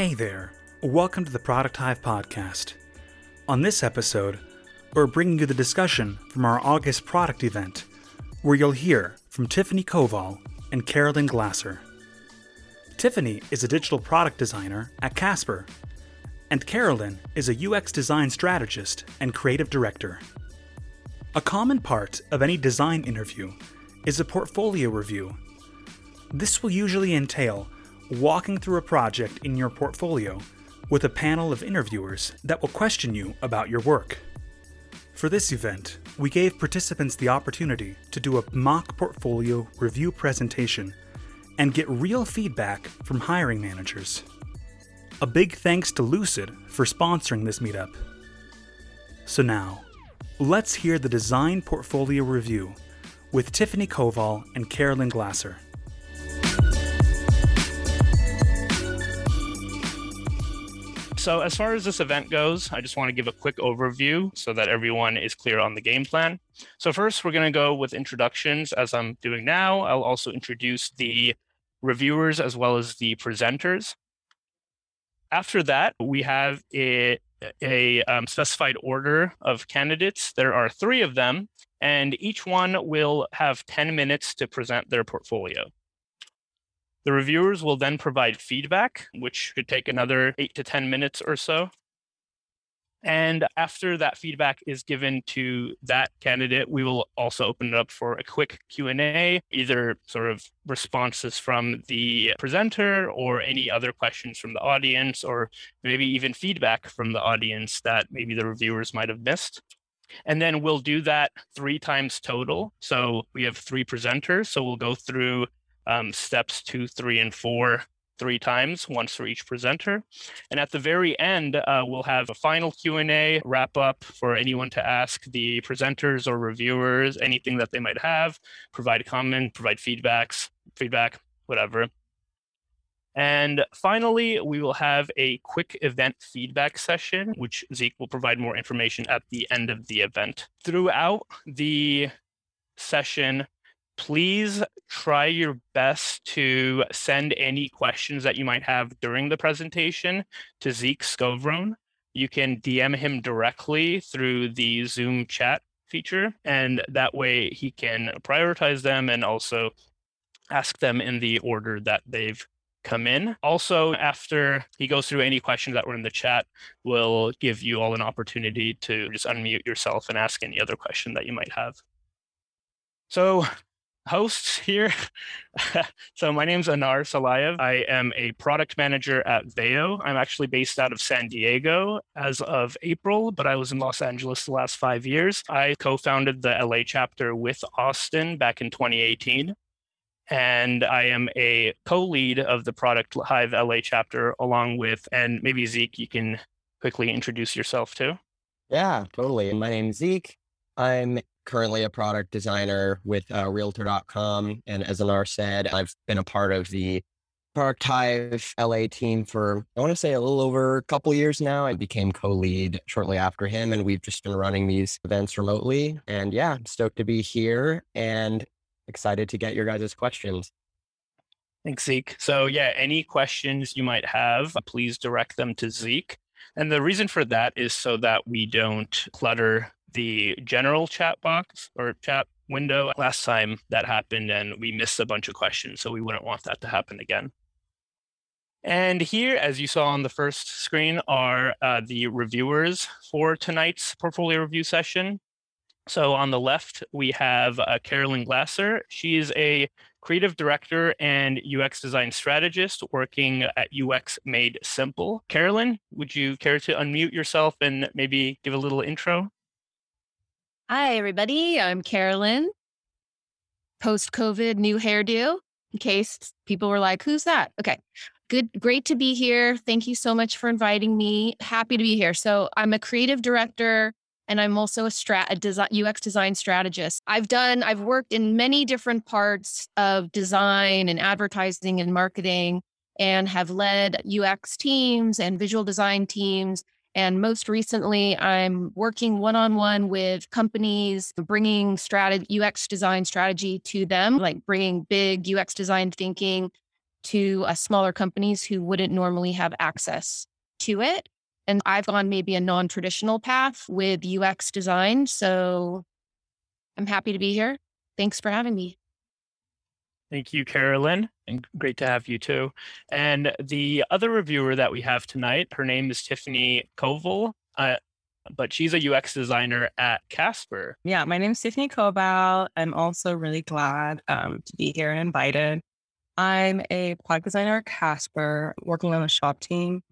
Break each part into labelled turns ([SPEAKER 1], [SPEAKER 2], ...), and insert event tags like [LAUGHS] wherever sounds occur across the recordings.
[SPEAKER 1] Hey there, welcome to the Product Hive podcast. On this episode, we're bringing you the discussion from our August product event, where you'll hear from Tiffany Koval and Carolyn Glasser. Tiffany is a digital product designer at Casper, and Carolyn is a UX design strategist and creative director. A common part of any design interview is a portfolio review. This will usually entail walking through a project in your portfolio with a panel of interviewers that will question you about your work. For this event, we gave participants the opportunity to do a mock portfolio review presentation and get real feedback from hiring managers. A big thanks to Lucid for sponsoring this meetup. So now, let's hear the design portfolio review with Tiffany Koval and Carolyn Glasser.
[SPEAKER 2] So, as far as this event goes, I just want to give a quick overview so that everyone is clear on the game plan. So, first, we're going to go with introductions as I'm doing now. I'll also introduce the reviewers as well as the presenters. After that, we have a, a um, specified order of candidates. There are three of them, and each one will have 10 minutes to present their portfolio. The reviewers will then provide feedback, which could take another eight to 10 minutes or so. And after that feedback is given to that candidate, we will also open it up for a quick Q&A, either sort of responses from the presenter or any other questions from the audience or maybe even feedback from the audience that maybe the reviewers might have missed. And then we'll do that three times total. So we have three presenters. So we'll go through um, steps two, three, and four three times, once for each presenter. And at the very end, uh, we'll have a final Q&A wrap up for anyone to ask the presenters or reviewers anything that they might have, provide comment, provide feedbacks, feedback, whatever. And finally, we will have a quick event feedback session, which Zeke will provide more information at the end of the event. Throughout the session, please try your best to send any questions that you might have during the presentation to Zeke Scovrone. You can DM him directly through the Zoom chat feature, and that way he can prioritize them and also ask them in the order that they've come in. Also, after he goes through any questions that were in the chat, we'll give you all an opportunity to just unmute yourself and ask any other question that you might have. So hosts here. [LAUGHS] so my name is Anar Salayev. I am a product manager at Veo. I'm actually based out of San Diego as of April, but I was in Los Angeles the last five years. I co-founded the LA chapter with Austin back in 2018. And I am a co-lead of the Product Hive LA chapter, along with, and maybe Zeke, you can quickly introduce yourself too.
[SPEAKER 3] Yeah, totally. My name's Zeke. I'm currently a product designer with uh, Realtor.com. And as Anar said, I've been a part of the Product Hive LA team for, I want to say, a little over a couple years now. I became co lead shortly after him, and we've just been running these events remotely. And yeah, I'm stoked to be here and excited to get your guys' questions.
[SPEAKER 2] Thanks, Zeke. So, yeah, any questions you might have, please direct them to Zeke. And the reason for that is so that we don't clutter the general chat box or chat window last time that happened and we missed a bunch of questions. So we wouldn't want that to happen again. And here, as you saw on the first screen, are uh, the reviewers for tonight's portfolio review session. So on the left, we have uh, Carolyn Glasser. She is a creative director and UX design strategist working at UX Made Simple. Carolyn, would you care to unmute yourself and maybe give a little intro?
[SPEAKER 4] Hi, everybody. I'm Carolyn. Post COVID new hairdo, in case people were like, who's that? Okay. Good, great to be here. Thank you so much for inviting me. Happy to be here. So, I'm a creative director and I'm also a, strat, a design, UX design strategist. I've done, I've worked in many different parts of design and advertising and marketing and have led UX teams and visual design teams and most recently, I'm working one on one with companies, bringing strategy, UX design strategy to them, like bringing big UX design thinking to uh, smaller companies who wouldn't normally have access to it. And I've gone maybe a non traditional path with UX design. So I'm happy to be here. Thanks for having me.
[SPEAKER 2] Thank you, Carolyn, and great to have you too. And the other reviewer that we have tonight, her name is Tiffany Koval, uh, but she's a UX designer at Casper.
[SPEAKER 5] Yeah, my name is Tiffany Koval. I'm also really glad um, to be here and invited. I'm a product designer at Casper, working on a shop team.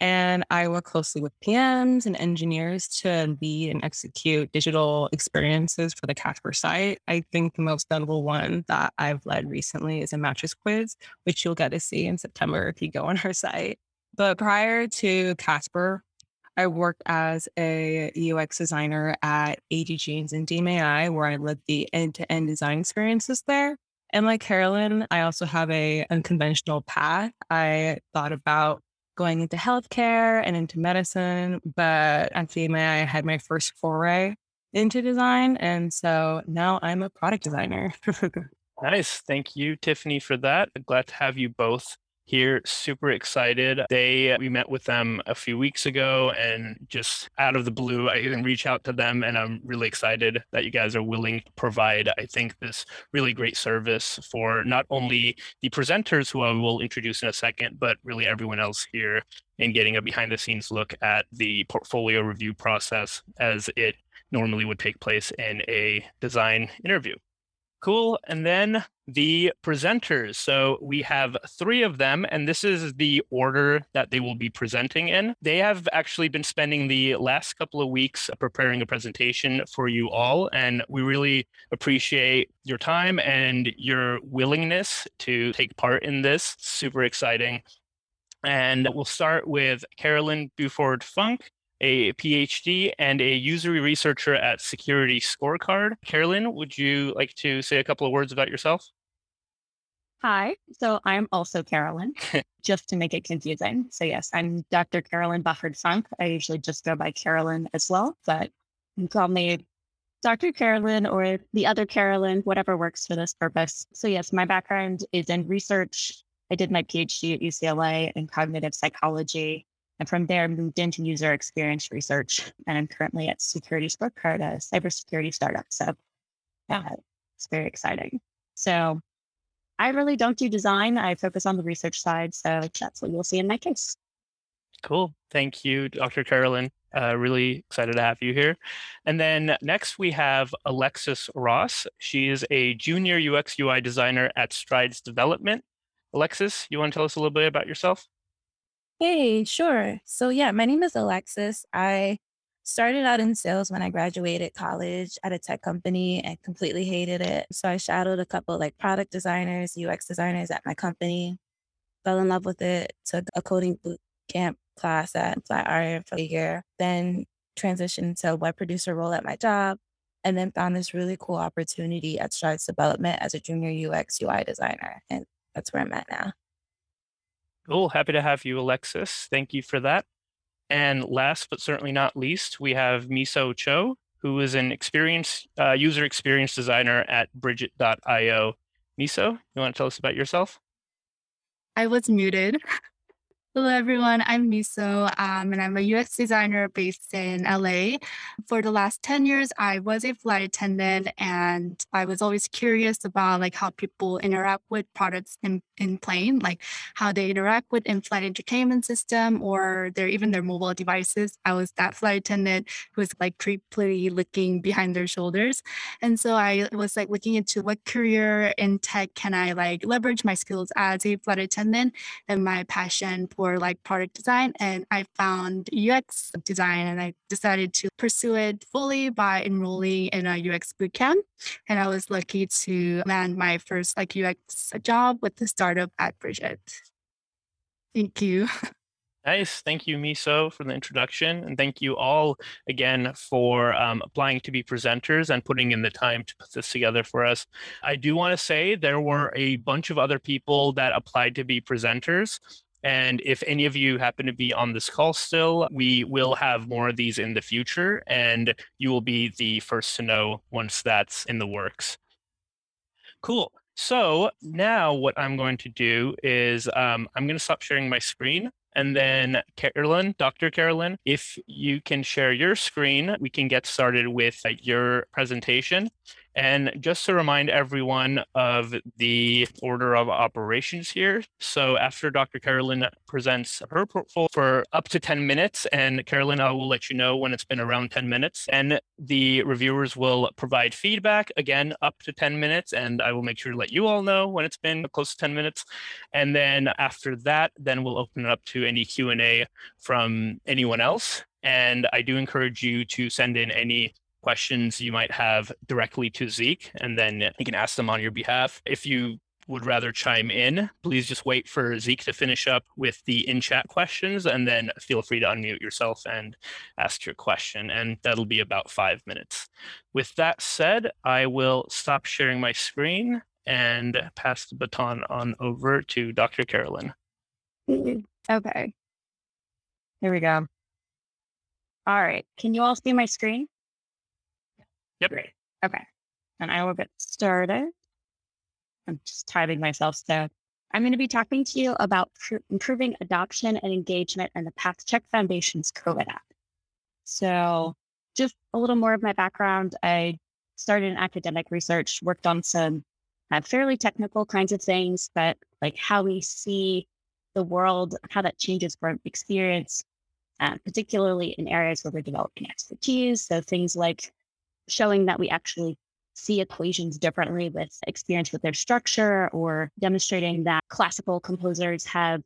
[SPEAKER 5] And I work closely with PMs and engineers to lead and execute digital experiences for the Casper site. I think the most notable one that I've led recently is a mattress quiz, which you'll get to see in September if you go on our site. But prior to Casper, I worked as a UX designer at AG Jeans and DMAI, where I led the end to end design experiences there. And like Carolyn, I also have a unconventional path. I thought about going into healthcare and into medicine. But at DMAI, I had my first foray into design. And so now I'm a product designer. [LAUGHS]
[SPEAKER 2] nice. Thank you, Tiffany, for that. Glad to have you both here super excited. They we met with them a few weeks ago and just out of the blue i can reach out to them and i'm really excited that you guys are willing to provide i think this really great service for not only the presenters who i will introduce in a second but really everyone else here in getting a behind the scenes look at the portfolio review process as it normally would take place in a design interview Cool. And then the presenters. So we have three of them, and this is the order that they will be presenting in. They have actually been spending the last couple of weeks preparing a presentation for you all, and we really appreciate your time and your willingness to take part in this. Super exciting. And we'll start with Carolyn Bufford Funk a PhD and a user researcher at Security Scorecard. Carolyn, would you like to say a couple of words about yourself?
[SPEAKER 6] Hi, so I'm also Carolyn, [LAUGHS] just to make it confusing. So, yes, I'm Dr. Carolyn Bufford Funk. I usually just go by Carolyn as well, but you call me Dr. Carolyn or the other Carolyn, whatever works for this purpose. So, yes, my background is in research. I did my PhD at UCLA in cognitive psychology and from there, moved into user experience research. And I'm currently at Security Scorecard, a cybersecurity startup. So, yeah, it's very exciting. So, I really don't do design. I focus on the research side. So, that's what you'll see in my case.
[SPEAKER 2] Cool. Thank you, Dr. Carolyn. Uh, really excited to have you here. And then next we have Alexis Ross. She is a junior UX UI designer at Strides Development. Alexis, you want to tell us a little bit about yourself?
[SPEAKER 7] Hey, sure. So, yeah, my name is Alexis. I started out in sales when I graduated college at a tech company and completely hated it. So, I shadowed a couple like product designers, UX designers at my company, fell in love with it, took a coding boot camp class at Flatiron for a year, then transitioned to a web producer role at my job, and then found this really cool opportunity at Strides Development as a junior UX UI designer. And that's where I'm at now.
[SPEAKER 2] Cool. Happy to have you, Alexis. Thank you for that. And last but certainly not least, we have Miso Cho, who is an experience uh, user experience designer at Bridget.io. Miso, you want to tell us about yourself?
[SPEAKER 8] I was muted. [LAUGHS] Hello, everyone. I'm Miso, um, and I'm a UX designer based in LA. For the last 10 years, I was a flight attendant, and I was always curious about like how people interact with products in, in plane, like how they interact with in-flight entertainment system or their even their mobile devices. I was that flight attendant who was like creepily looking behind their shoulders. And so I was like looking into what career in tech can I like leverage my skills as a flight attendant and my passion for like product design and I found UX design and I decided to pursue it fully by enrolling in a UX bootcamp. And I was lucky to land my first like UX job with the startup at Bridget. Thank you. [LAUGHS]
[SPEAKER 2] Nice. Thank you, Miso, for the introduction. And thank you all again for um, applying to be presenters and putting in the time to put this together for us. I do want to say there were a bunch of other people that applied to be presenters. And if any of you happen to be on this call still, we will have more of these in the future, and you will be the first to know once that's in the works. Cool. So now what I'm going to do is um, I'm going to stop sharing my screen. And then Carolyn, Dr. Carolyn, if you can share your screen, we can get started with uh, your presentation. And just to remind everyone of the order of operations here. So after Dr. Carolyn presents her portfolio for up to 10 minutes, and Carolyn, I will let you know when it's been around 10 minutes, and the reviewers will provide feedback again up to 10 minutes, and I will make sure to let you all know when it's been close to 10 minutes. And then after that, then we'll open it up to any Q&A from anyone else. And I do encourage you to send in any questions you might have directly to Zeke, and then he can ask them on your behalf. If you would rather chime in, please just wait for Zeke to finish up with the in chat questions and then feel free to unmute yourself and ask your question. And that'll be about five minutes. With that said, I will stop sharing my screen and pass the baton on over to Dr. Carolyn. Mm-hmm.
[SPEAKER 6] Okay. Here we go. All right. Can you all see my screen?
[SPEAKER 2] Yep.
[SPEAKER 6] Great. Okay. And I will get started. I'm just typing myself. So I'm going to be talking to you about pr- improving adoption and engagement in the PathCheck Foundation's COVID app. So just a little more of my background. I started in academic research, worked on some uh, fairly technical kinds of things, but like how we see the world, how that changes from experience, uh, particularly in areas where we're developing expertise. So things like showing that we actually see equations differently with experience with their structure or demonstrating that classical composers have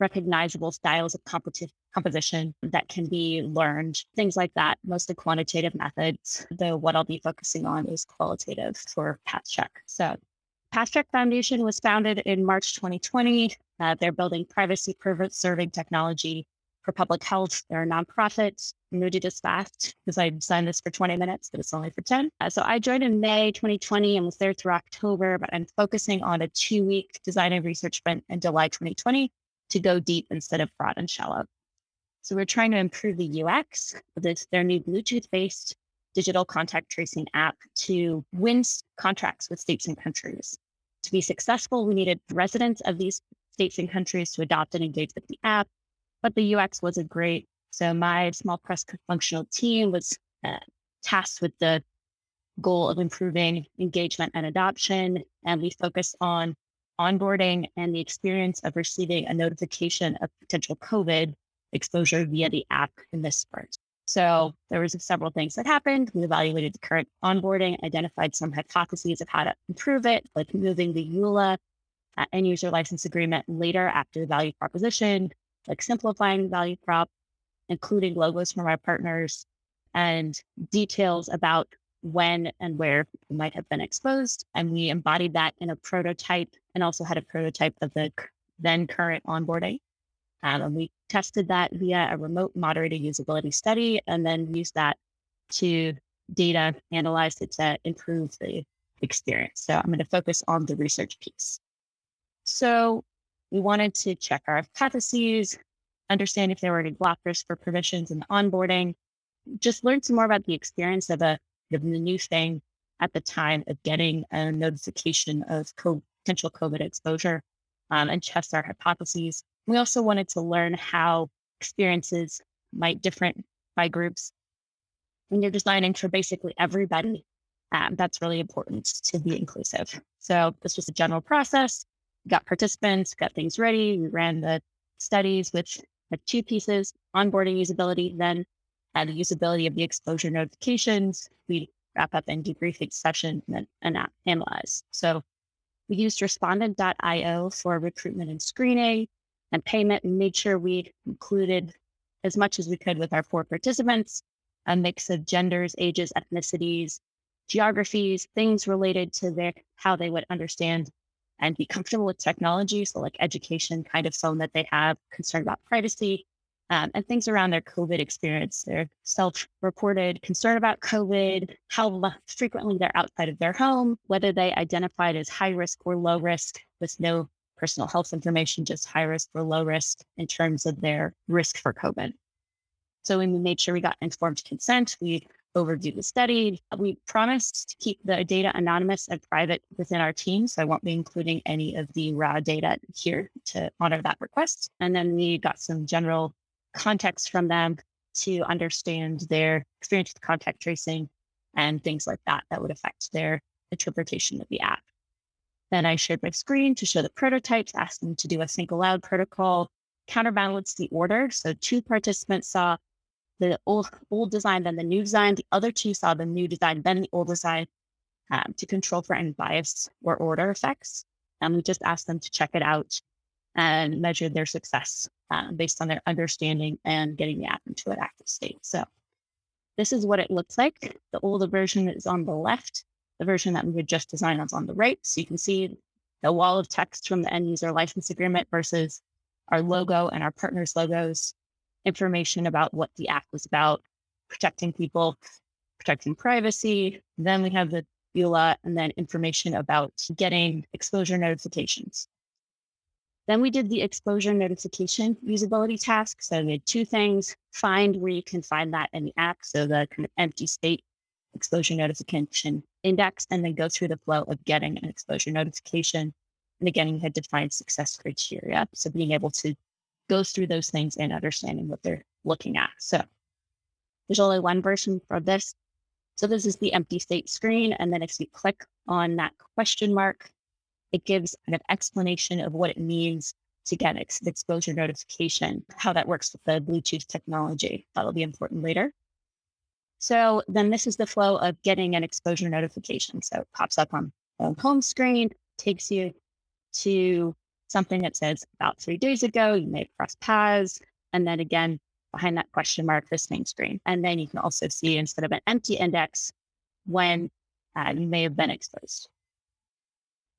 [SPEAKER 6] recognizable styles of composition that can be learned, things like that, mostly quantitative methods, though what I'll be focusing on is qualitative for PathCheck. So PathCheck Foundation was founded in March 2020. Uh, they're building privacy preserving technology for public health. They're a nonprofit. Moved it as fast because I signed this for 20 minutes, but it's only for 10. Uh, so I joined in May 2020 and was there through October, but I'm focusing on a two week design and research sprint in July 2020 to go deep instead of broad and shallow. So we're trying to improve the UX of this, their new Bluetooth based digital contact tracing app to win contracts with states and countries. To be successful, we needed residents of these states and countries to adopt and engage with the app but the UX wasn't great. So my small cross functional team was uh, tasked with the goal of improving engagement and adoption. And we focused on onboarding and the experience of receiving a notification of potential COVID exposure via the app in this sprint. So there was several things that happened. We evaluated the current onboarding, identified some hypotheses of how to improve it, like moving the EULA uh, end user license agreement later after the value proposition, like simplifying value prop, including logos from our partners and details about when and where people might have been exposed. And we embodied that in a prototype and also had a prototype of the then current onboarding. Um, and we tested that via a remote moderated usability study and then used that to data analyze it to improve the experience. So I'm going to focus on the research piece. So we wanted to check our hypotheses, understand if there were any blockers for permissions and onboarding, just learn some more about the experience of a of the new thing at the time of getting a notification of co- potential COVID exposure um, and test our hypotheses. We also wanted to learn how experiences might different by groups. When you're designing for basically everybody, um, that's really important to be inclusive. So this was a general process got participants, got things ready. We ran the studies which had two pieces, onboarding usability, then add the usability of the exposure notifications. We wrap up and debriefing session and then analyze. So we used respondent.io for recruitment and screening and payment and made sure we included as much as we could with our four participants, a mix of genders, ages, ethnicities, geographies, things related to their how they would understand and be comfortable with technology. So, like education kind of phone that they have, concerned about privacy, um, and things around their COVID experience. They're self reported concern about COVID, how frequently they're outside of their home, whether they identified as high risk or low risk with no personal health information, just high risk or low risk in terms of their risk for COVID. So we made sure we got informed consent. We overview the study. We promised to keep the data anonymous and private within our team. So I won't be including any of the raw data here to honor that request. And then we got some general context from them to understand their experience with contact tracing and things like that that would affect their interpretation of the app. Then I shared my screen to show the prototypes, asked them to do a think aloud protocol, counterbalance the order. So two participants saw the old old design, then the new design. The other two saw the new design, then the old design um, to control for any bias or order effects. And we just asked them to check it out and measure their success um, based on their understanding and getting the app into an active state. So this is what it looks like. The older version is on the left. The version that we would just design is on the right. So you can see the wall of text from the end user license agreement versus our logo and our partners' logos information about what the app was about, protecting people, protecting privacy. Then we have the EULA and then information about getting exposure notifications. Then we did the exposure notification usability task. So we had two things, find where you can find that in the app. So the kind of empty state exposure notification index, and then go through the flow of getting an exposure notification. And again, we had defined success criteria. So being able to goes through those things and understanding what they're looking at. So there's only one version for this. So this is the empty state screen. And then if you click on that question mark, it gives an explanation of what it means to get ex- exposure notification, how that works with the Bluetooth technology. That'll be important later. So then this is the flow of getting an exposure notification. So it pops up on the home screen, takes you to something that says about three days ago, you may have crossed paths. And then again, behind that question mark, this main screen. And then you can also see instead of an empty index, when uh, you may have been exposed.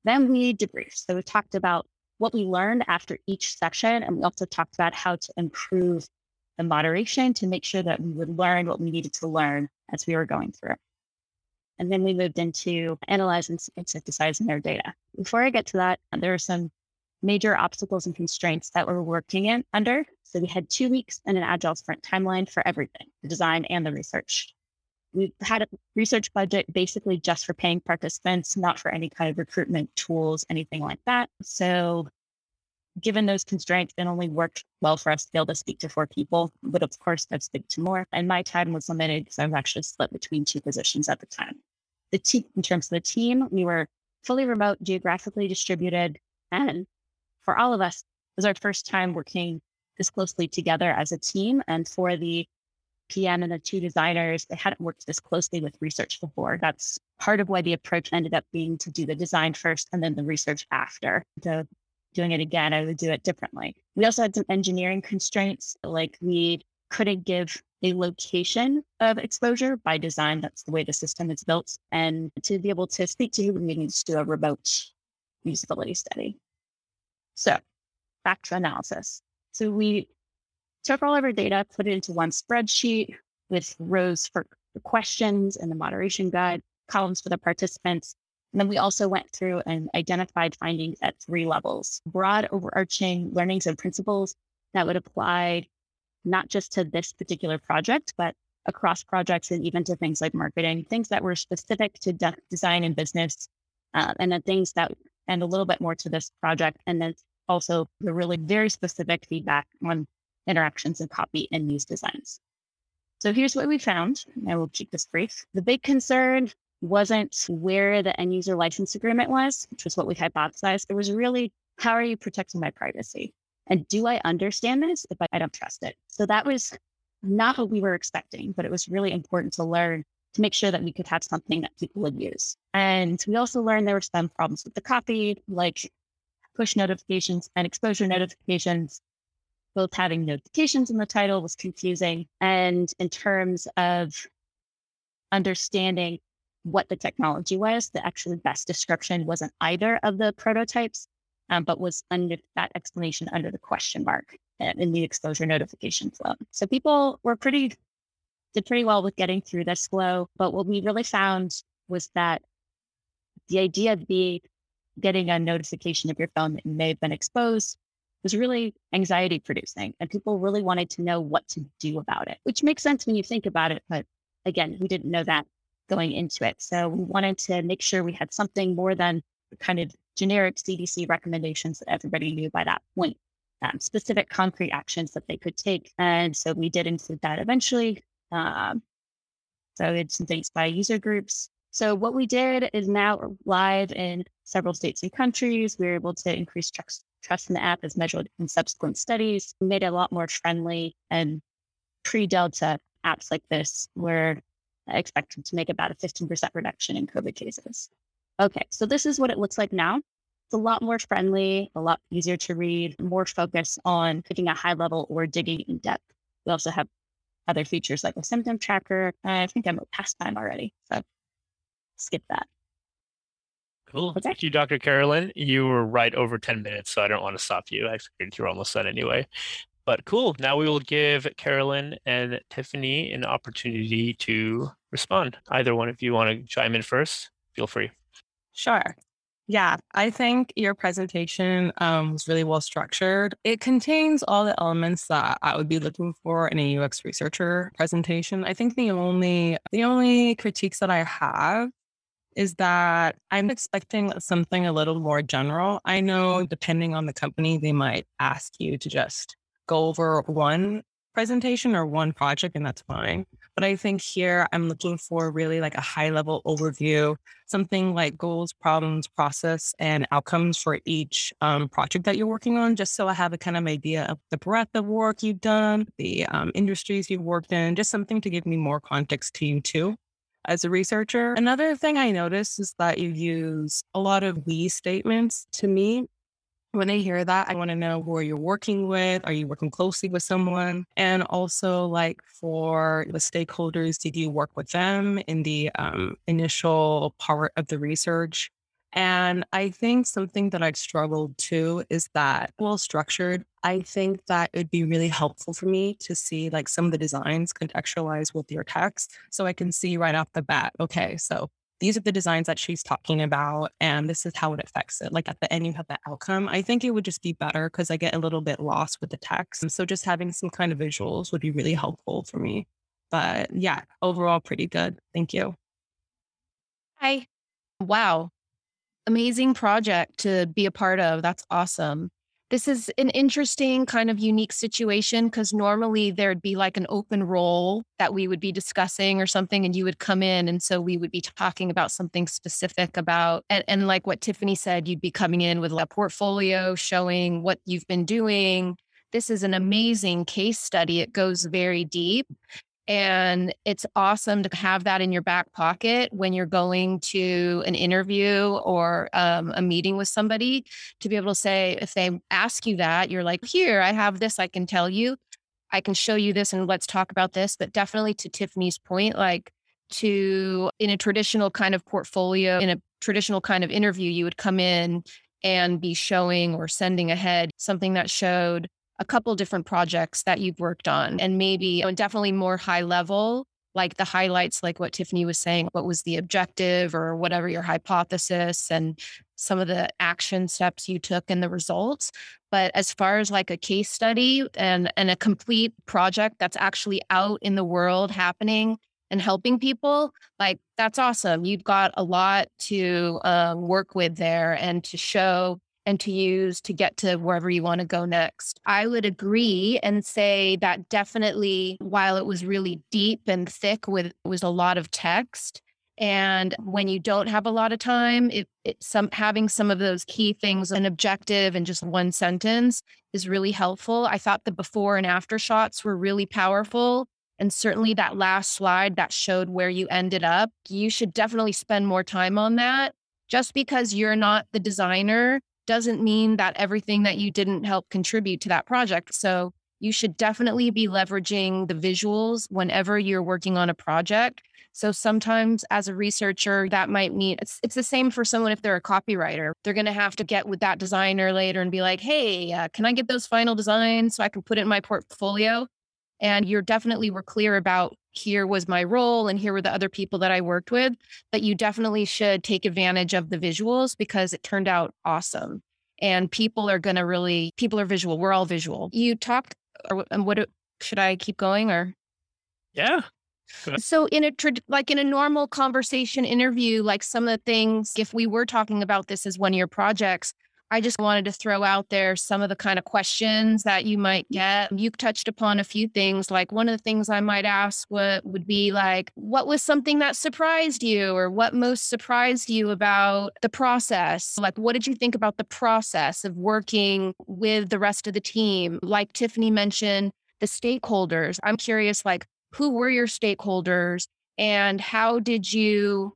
[SPEAKER 6] Then we debrief. So we talked about what we learned after each session. And we also talked about how to improve the moderation to make sure that we would learn what we needed to learn as we were going through. And then we moved into analyzing and synthesizing our data. Before I get to that, there are some major obstacles and constraints that we're working in under. So we had two weeks and an agile sprint timeline for everything, the design and the research. We had a research budget basically just for paying participants, not for any kind of recruitment tools, anything like that. So given those constraints, it only worked well for us to be able to speak to four people, but of course I've speak to more. And my time was limited because I was actually split between two positions at the time. The team, in terms of the team, we were fully remote, geographically distributed, and for all of us, it was our first time working this closely together as a team. And for the PM and the two designers, they hadn't worked this closely with research before. That's part of why the approach ended up being to do the design first and then the research after. To doing it again, I would do it differently. We also had some engineering constraints, like we couldn't give a location of exposure by design. That's the way the system is built. And to be able to speak to you, we need to do a remote usability study. So back to analysis. So we took all of our data, put it into one spreadsheet with rows for the questions and the moderation guide, columns for the participants. And then we also went through and identified findings at three levels broad, overarching learnings and principles that would apply not just to this particular project, but across projects and even to things like marketing, things that were specific to de- design and business, uh, and then things that, and a little bit more to this project, and then also the really very specific feedback on interactions and copy in these designs. So here's what we found. I will keep this brief. The big concern wasn't where the end user license agreement was, which was what we hypothesized. It was really how are you protecting my privacy? And do I understand this if I don't trust it? So that was not what we were expecting, but it was really important to learn to make sure that we could have something that people would use. And we also learned there were some problems with the copy, like push notifications and exposure notifications. Both having notifications in the title was confusing. And in terms of understanding what the technology was, the actually best description wasn't either of the prototypes, um, but was under that explanation under the question mark in the exposure notification flow. So people were pretty, did pretty well with getting through this flow. But what we really found was that the idea of being getting a notification of your phone that may have been exposed was really anxiety producing. And people really wanted to know what to do about it, which makes sense when you think about it. But again, we didn't know that going into it. So we wanted to make sure we had something more than kind of generic CDC recommendations that everybody knew by that point, um, specific concrete actions that they could take. And so we did include that eventually. Um, so it's some things by user groups. So what we did is now live in several states and countries. We were able to increase trust, trust in the app as measured in subsequent studies, we made it a lot more friendly and pre-Delta apps like this were expected to make about a 15% reduction in COVID cases. Okay, so this is what it looks like now. It's a lot more friendly, a lot easier to read, more focus on picking a high level or digging in depth. We also have other features like a symptom tracker. I think I'm past time already, so skip that.
[SPEAKER 2] Cool. Okay. Thank you, Dr. Carolyn. You were right over 10 minutes, so I don't want to stop you. I figured you were almost done anyway. But cool. Now we will give Carolyn and Tiffany an opportunity to respond. Either one of you want to chime in first, feel free.
[SPEAKER 5] Sure. Yeah, I think your presentation um, was really well structured. It contains all the elements that I would be looking for in a UX researcher presentation. I think the only the only critiques that I have is that I'm expecting something a little more general. I know depending on the company, they might ask you to just go over one presentation or one project, and that's fine. But I think here I'm looking for really like a high level overview, something like goals, problems, process, and outcomes for each um, project that you're working on, just so I have a kind of idea of the breadth of work you've done, the um, industries you've worked in, just something to give me more context to you too as a researcher. Another thing I noticed is that you use a lot of we statements. To me, when I hear that, I want to know who you're you working with? Are you working closely with someone? And also, like for the stakeholders, did you work with them in the um, initial part of the research? And I think something that I've struggled too is that well structured. I think that it'd be really helpful for me to see like some of the designs contextualized with your text. So I can see right off the bat, okay, so these are the designs that she's talking about and this is how it affects it. Like at the end you have the outcome. I think it would just be better because i get a little bit lost with the text so just having some kind of visuals would be really helpful for me. But yeah overall pretty good. Thank you.
[SPEAKER 4] Hi wow amazing project to be a part of that's awesome. This is an interesting kind of unique situation because normally there'd be like an open role that we would be discussing or something and you would come in and so we would be talking about something specific about and, and like what tiffany said you'd be coming in with a portfolio showing what you've been doing. This is an amazing case study it goes very deep and it's awesome to have that in your back pocket when you're going to an interview or um, a meeting with somebody to be able to say, if they ask you that, you're like, here, I have this, I can tell you, I can show you this, and let's talk about this. But definitely to Tiffany's point, like to in a traditional kind of portfolio, in a traditional kind of interview, you would come in and be showing or sending ahead something that showed a couple different projects that you've worked on and maybe and definitely more high level like the highlights like what tiffany was saying what was the objective or whatever your hypothesis and some of the action steps you took and the results. But as far as like a case study and and a complete project that's actually out in the world happening and helping people like that's awesome. You've got a lot to um, work with there and to show and to use to get to wherever you want to go next. I would agree and say that definitely, while it was really deep and thick with was a lot of text, and when you don't have a lot of time, it, it, some having some of those key things, an objective and just one sentence is really helpful. I thought the before and after shots were really powerful. And certainly that last slide that showed where you ended up, you should definitely spend more time on that. Just because you're not the designer doesn't mean that everything that you didn't help contribute to that project. So you should definitely be leveraging the visuals whenever you're working on a project. So sometimes as a researcher, that might mean it's, it's the same for someone if they're a copywriter. They're going to have to get with that designer later and be like, hey, uh, can I get those final designs so I can put it in my portfolio? And you're definitely were clear about here was my role and here were the other people that I worked with. But you definitely should take advantage of the visuals because it turned out awesome. And people are going to really, people are visual. We're all visual. You talked, or and what should I keep going or?
[SPEAKER 2] Yeah.
[SPEAKER 4] So in a like in a normal conversation interview, like some of the things, if we were talking about this as one of your projects, I just wanted to throw out there some of the kind of questions that you might mm. get. You touched upon a few things. Like one of the things I might ask what would be like, what was something that surprised you or what most surprised you about the process? Like, what did you think about the process of working with the rest of the team? Like Tiffany mentioned, the stakeholders. I'm curious, like, who were your stakeholders and how did you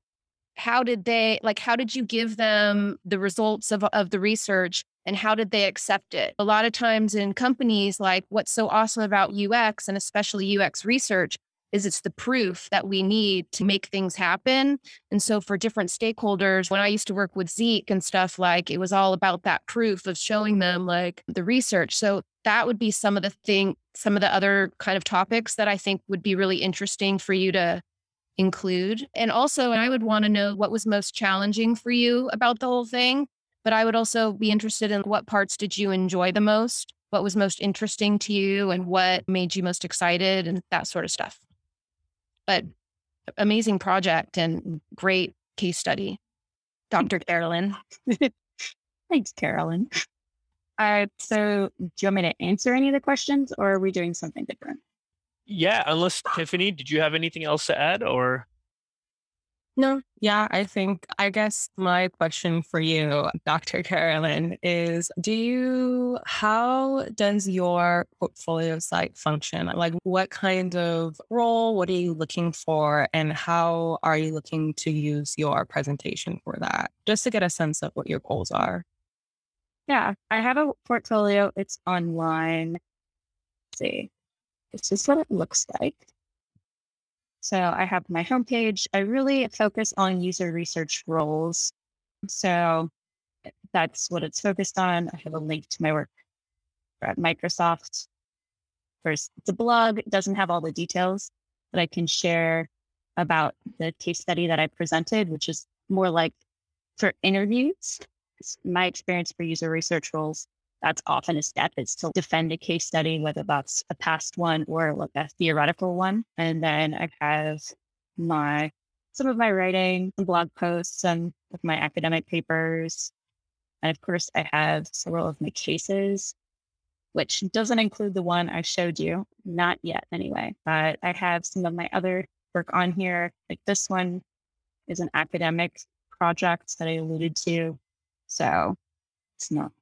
[SPEAKER 4] how did they like how did you give them the results of, of the research and how did they accept it? A lot of times in companies like what's so awesome about ux and especially ux research is it's the proof that we need to make things happen. And so for different stakeholders when i used to work with zeke and stuff like it was all about that proof of showing them like the research. So that would be some of the thing some of the other kind of topics that i think would be really interesting for you to include. And also, I would want to know what was most challenging for you about the whole thing. But I would also be interested in what parts did you enjoy the most? What was most interesting to you and what made you most excited and that sort of stuff. But amazing project and great case study. Dr. Carolyn. [LAUGHS]
[SPEAKER 6] Thanks, Carolyn. Uh, so, do you want me to answer any of the questions or are we doing something different?
[SPEAKER 2] Yeah, unless Tiffany, did you have anything else to add or?
[SPEAKER 5] No, yeah, I think, I guess my question for you, Dr. [LAUGHS] Carolyn, is do you, how does your portfolio site function? Like, what kind of role, what are you looking for, and how are you looking to use your presentation for that? Just to get a sense of what your goals are.
[SPEAKER 6] Yeah, I have a portfolio. It's online. Let's see. This is what it looks like. So I have my homepage. I really focus on user research roles. So eh, that's what it's focused on. I have a link to my work at Microsoft. First, it's a blog. It doesn't have all the details, that I can share about the case study that I presented, which is more like for interviews. It's my experience for user research roles that's often a step is to defend a case study, whether that's a past one or like a theoretical one. And then I have my some of my writing, some blog posts, and of my academic papers. And of course, I have several of my cases, which doesn't include the one I showed you, not yet anyway. But I have some of my other work on here. Like this one is an academic project that I alluded to. So it's not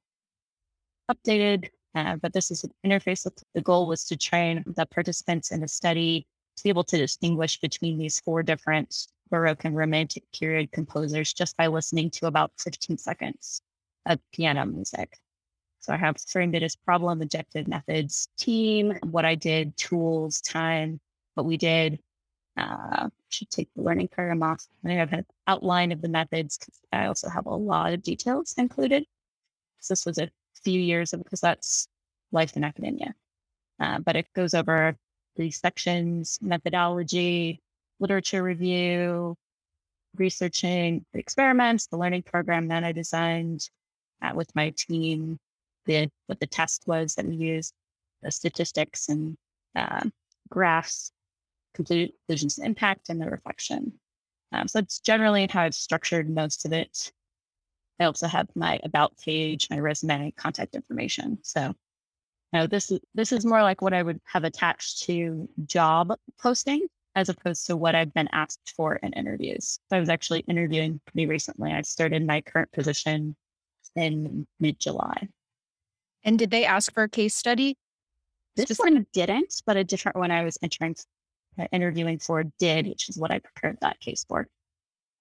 [SPEAKER 6] updated, uh, but this is an interface. The goal was to train the participants in the study to be able to distinguish between these four different Baroque and Romantic period composers just by listening to about 15 seconds of piano music. So I have framed it as problem, objective, methods, team, what I did, tools, time, what we did. Uh, should take the learning program off. And I have an outline of the methods I also have a lot of details included. So this was a few years because that's life in academia. Uh, but it goes over the sections, methodology, literature review, researching the experiments, the learning program that I designed uh, with my team, the what the test was that we used, the statistics and uh, graphs, conclusions, impact, and the reflection. Um, so it's generally how I've structured most of it. I also have my about page, my resume, contact information. So now this is this is more like what I would have attached to job posting as opposed to what I've been asked for in interviews. So I was actually interviewing pretty recently. I started my current position in mid July.
[SPEAKER 4] And did they ask for a case study?
[SPEAKER 6] This Just, one didn't, but a different one I was entering, uh, interviewing for did, which is what I prepared that case for.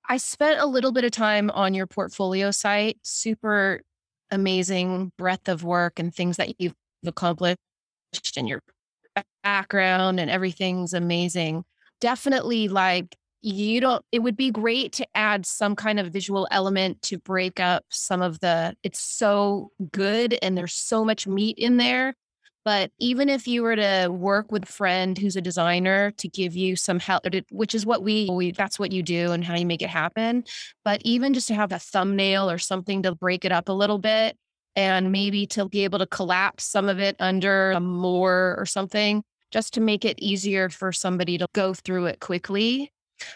[SPEAKER 4] I spent a little bit of time on your portfolio site. Super amazing breadth of work and things that you've accomplished and your background and everything's amazing. Definitely like you don't it would be great to add some kind of visual element to break up some of the it's so good and there's so much meat in there but even if you were to work with a friend who's a designer to give you some help, which is what we, we that's what you do and how you make it happen. But even just to have a thumbnail or something to break it up a little bit and maybe to be able to collapse some of it under a more or something, just to make it easier for somebody to go through it quickly.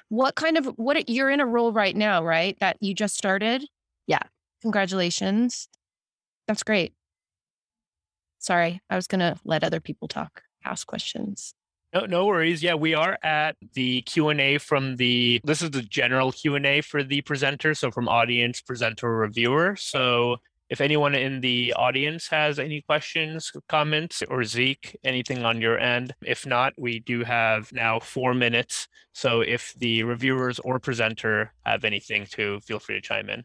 [SPEAKER 4] What kind of what you're in a role right now, right? That you just started?
[SPEAKER 6] Yeah.
[SPEAKER 4] Congratulations. That's great. Sorry, I was going to let other people talk, ask questions.
[SPEAKER 2] No, no worries. Yeah, we are at the Q and A from the. This is the general Q and A for the presenter, so from audience, presenter, reviewer. So if anyone in the audience has any questions, comments, or Zeke, anything on your end. If not, we do have now four minutes. So if the reviewers or presenter have anything to, feel free to chime in.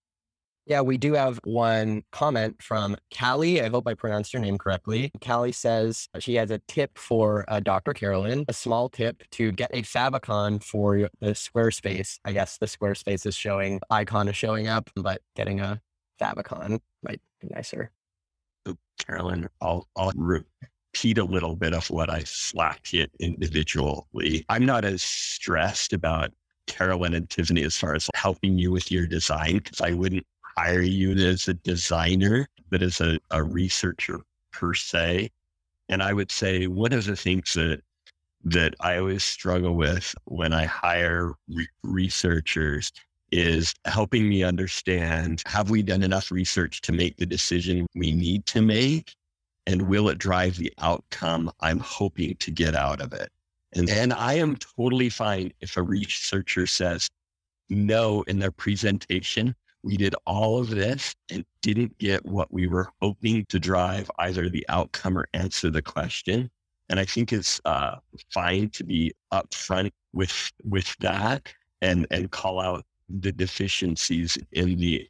[SPEAKER 3] Yeah, we do have one comment from Callie. I hope I pronounced your name correctly. Callie says she has a tip for uh, Dr. Carolyn, a small tip to get a favicon for the Squarespace. I guess the Squarespace is showing, icon is showing up, but getting a favicon might be nicer.
[SPEAKER 9] So, Carolyn, I'll, I'll repeat a little bit of what I slacked it individually. I'm not as stressed about Carolyn and Tiffany as far as helping you with your design because I wouldn't hire you as a designer, but as a, a researcher per se. And I would say one of the things that that I always struggle with when I hire re- researchers is helping me understand have we done enough research to make the decision we need to make? And will it drive the outcome I'm hoping to get out of it? And, and I am totally fine if a researcher says no in their presentation. We did all of this and didn't get what we were hoping to drive either the outcome or answer the question. And I think it's uh, fine to be upfront with with that and and call out the deficiencies in the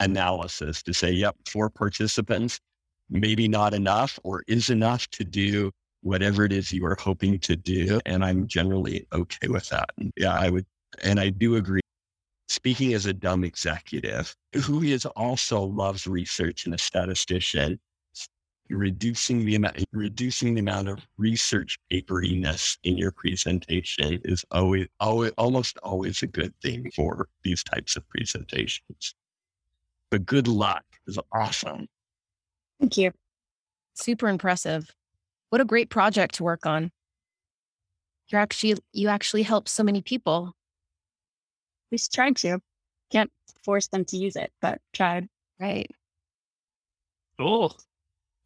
[SPEAKER 9] analysis to say, yep, four participants, maybe not enough or is enough to do whatever it is you are hoping to do. And I'm generally okay with that. And yeah, I would, and I do agree. Speaking as a dumb executive who is also loves research and a statistician, reducing the amount reducing the amount of research paperiness in your presentation is always, always almost always a good thing for these types of presentations. But good luck is awesome.
[SPEAKER 6] Thank you.
[SPEAKER 4] Super impressive. What a great project to work on. You're actually you actually help so many people.
[SPEAKER 6] We tried to. Can't force them to use it, but tried.
[SPEAKER 4] Right.
[SPEAKER 2] Cool.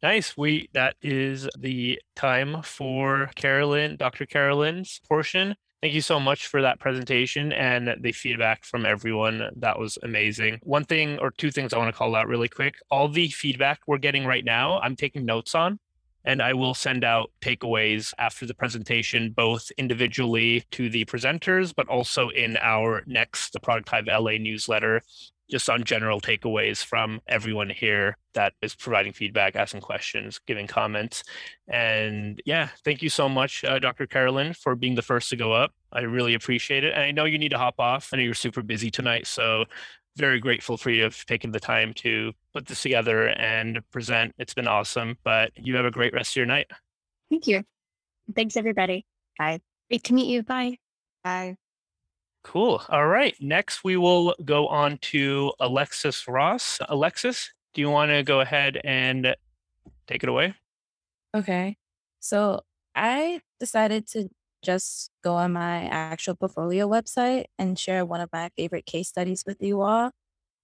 [SPEAKER 2] Nice. We that is the time for Carolyn, Dr. Carolyn's portion. Thank you so much for that presentation and the feedback from everyone. That was amazing. One thing or two things I want to call out really quick. All the feedback we're getting right now, I'm taking notes on and I will send out takeaways after the presentation, both individually to the presenters, but also in our next the Product Hive LA newsletter just on general takeaways from everyone here that is providing feedback, asking questions, giving comments. And yeah, thank you so much, uh, Dr. Carolyn, for being the first to go up. I really appreciate it. And I know you need to hop off. I know you're super busy tonight. So very grateful for you have taken the time to put this together and present. It's been awesome. But you have a great rest of your night.
[SPEAKER 6] Thank you. Thanks, everybody. Bye.
[SPEAKER 4] Great to meet you. Bye.
[SPEAKER 6] Bye.
[SPEAKER 2] Cool. All right. Next, we will go on to Alexis Ross. Alexis, do you want to go ahead and take it away?
[SPEAKER 7] Okay. So I decided to just go on my actual portfolio website and share one of my favorite case studies with you all.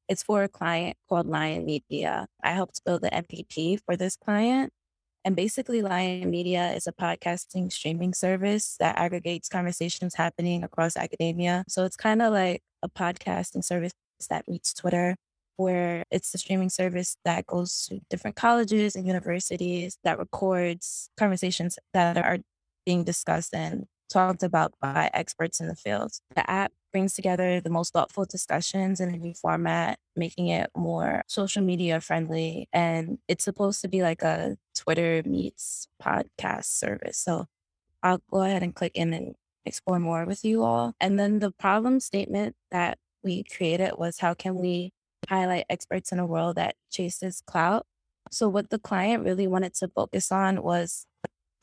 [SPEAKER 7] It's for a client called Lion Media. I helped build the MVP for this client. And basically, Lion Media is a podcasting streaming service that aggregates conversations happening across academia. So it's kind of like a podcasting service that meets Twitter, where it's the streaming service that goes to different colleges and universities that records conversations that are being discussed and talked about by experts in the field. The app brings together the most thoughtful discussions in a new format, making it more social media friendly. And it's supposed to be like a Twitter meets podcast service. So I'll go ahead and click in and explore more with you all. And then the problem statement that we created was how can we highlight experts in a world that chases clout? So, what the client really wanted to focus on was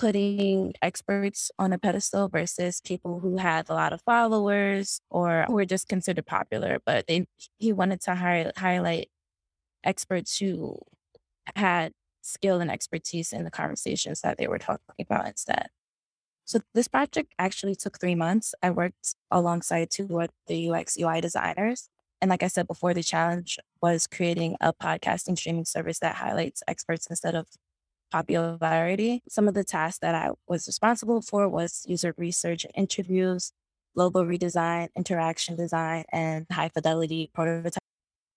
[SPEAKER 7] putting experts on a pedestal versus people who had a lot of followers or were just considered popular. But they, he wanted to hi- highlight experts who had skill and expertise in the conversations that they were talking about instead. So this project actually took three months. I worked alongside two of the UX UI designers. And like I said before, the challenge was creating a podcasting streaming service that highlights experts instead of popularity. Some of the tasks that I was responsible for was user research interviews, logo redesign, interaction design, and high fidelity prototype.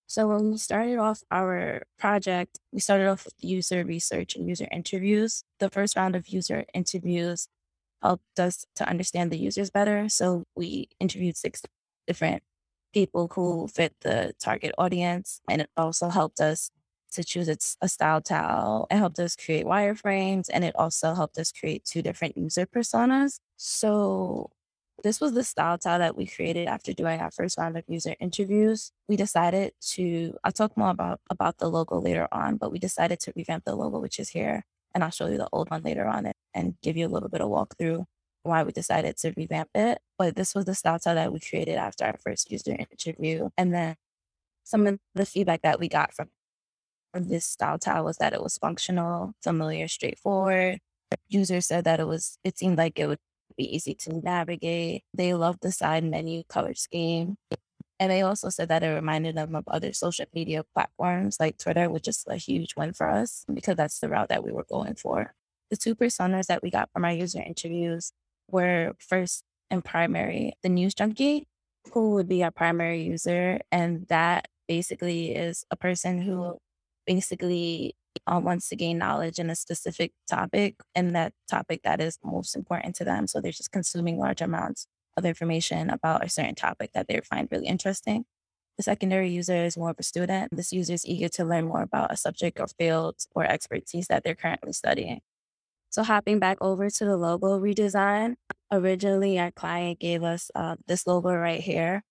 [SPEAKER 7] So when we started off our project, we started off with user research and user interviews. The first round of user interviews helped us to understand the users better. So we interviewed six different people who fit the target audience, and it also helped us to choose its, a style tile. It helped us create wireframes, and it also helped us create two different user personas. So this was the style tile that we created after doing our first round of user interviews. We decided to, I'll talk more about, about the logo later on, but we decided to revamp the logo, which is here. And I'll show you the old one later on and, and give you a little bit of walkthrough why we decided to revamp it. But this was the style tile that we created after our first user interview. And then some of the feedback that we got from, from this style tile was that it was functional, familiar, straightforward. Users said that it was, it seemed like it would be easy to navigate. They loved the side menu color scheme. And they also said that it reminded them of other social media platforms like Twitter, which is a huge win for us because that's the route that we were going for. The two personas that we got from our user interviews were first and primary, the news junkie, who would be our primary user. And that basically is a person who basically uh, wants to gain knowledge in a specific topic and that topic that is most important to them. So they're just consuming large amounts of information about a certain topic that they find really interesting. The secondary user is more of a student. This user is eager to learn more about a subject or field or expertise that they're currently studying. So hopping back over to the logo redesign, originally our client gave us uh, this logo right here,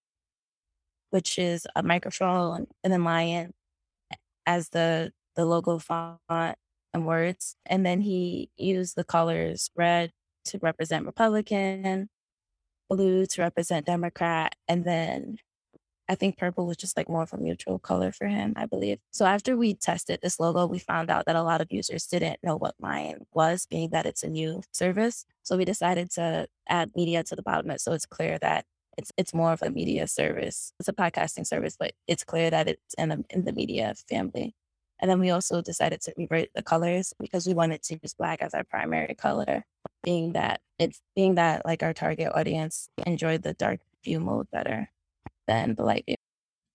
[SPEAKER 7] which is a microphone and a lion as the the logo font and words. And then he used the colors red to represent Republican, blue to represent Democrat, and then I think purple was just like more of a neutral color for him, I believe. So after we tested this logo, we found out that a lot of users didn't know what Lion was, being that it's a new service. So we decided to add media to the bottom of it so it's clear that it's it's more of a media service. It's a podcasting service, but it's clear that it's in, a, in the media family. And then we also decided to revert the colors because we wanted to use black as our primary color, being that it's being that like our target audience enjoyed the dark view mode better than the light view.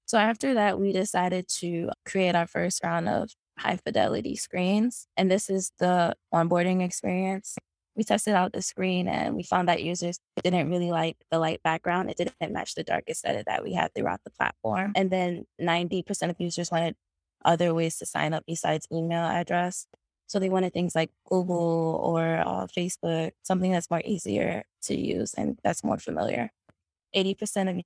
[SPEAKER 7] So after that, we decided to create our first round of high fidelity screens. And this is the onboarding experience. We tested out the screen and we found that users didn't really like the light background. It didn't match the dark aesthetic that we had throughout the platform. And then 90% of users wanted other ways to sign up besides email address. So they wanted things like Google or uh, Facebook, something that's more easier to use and that's more familiar. 80% of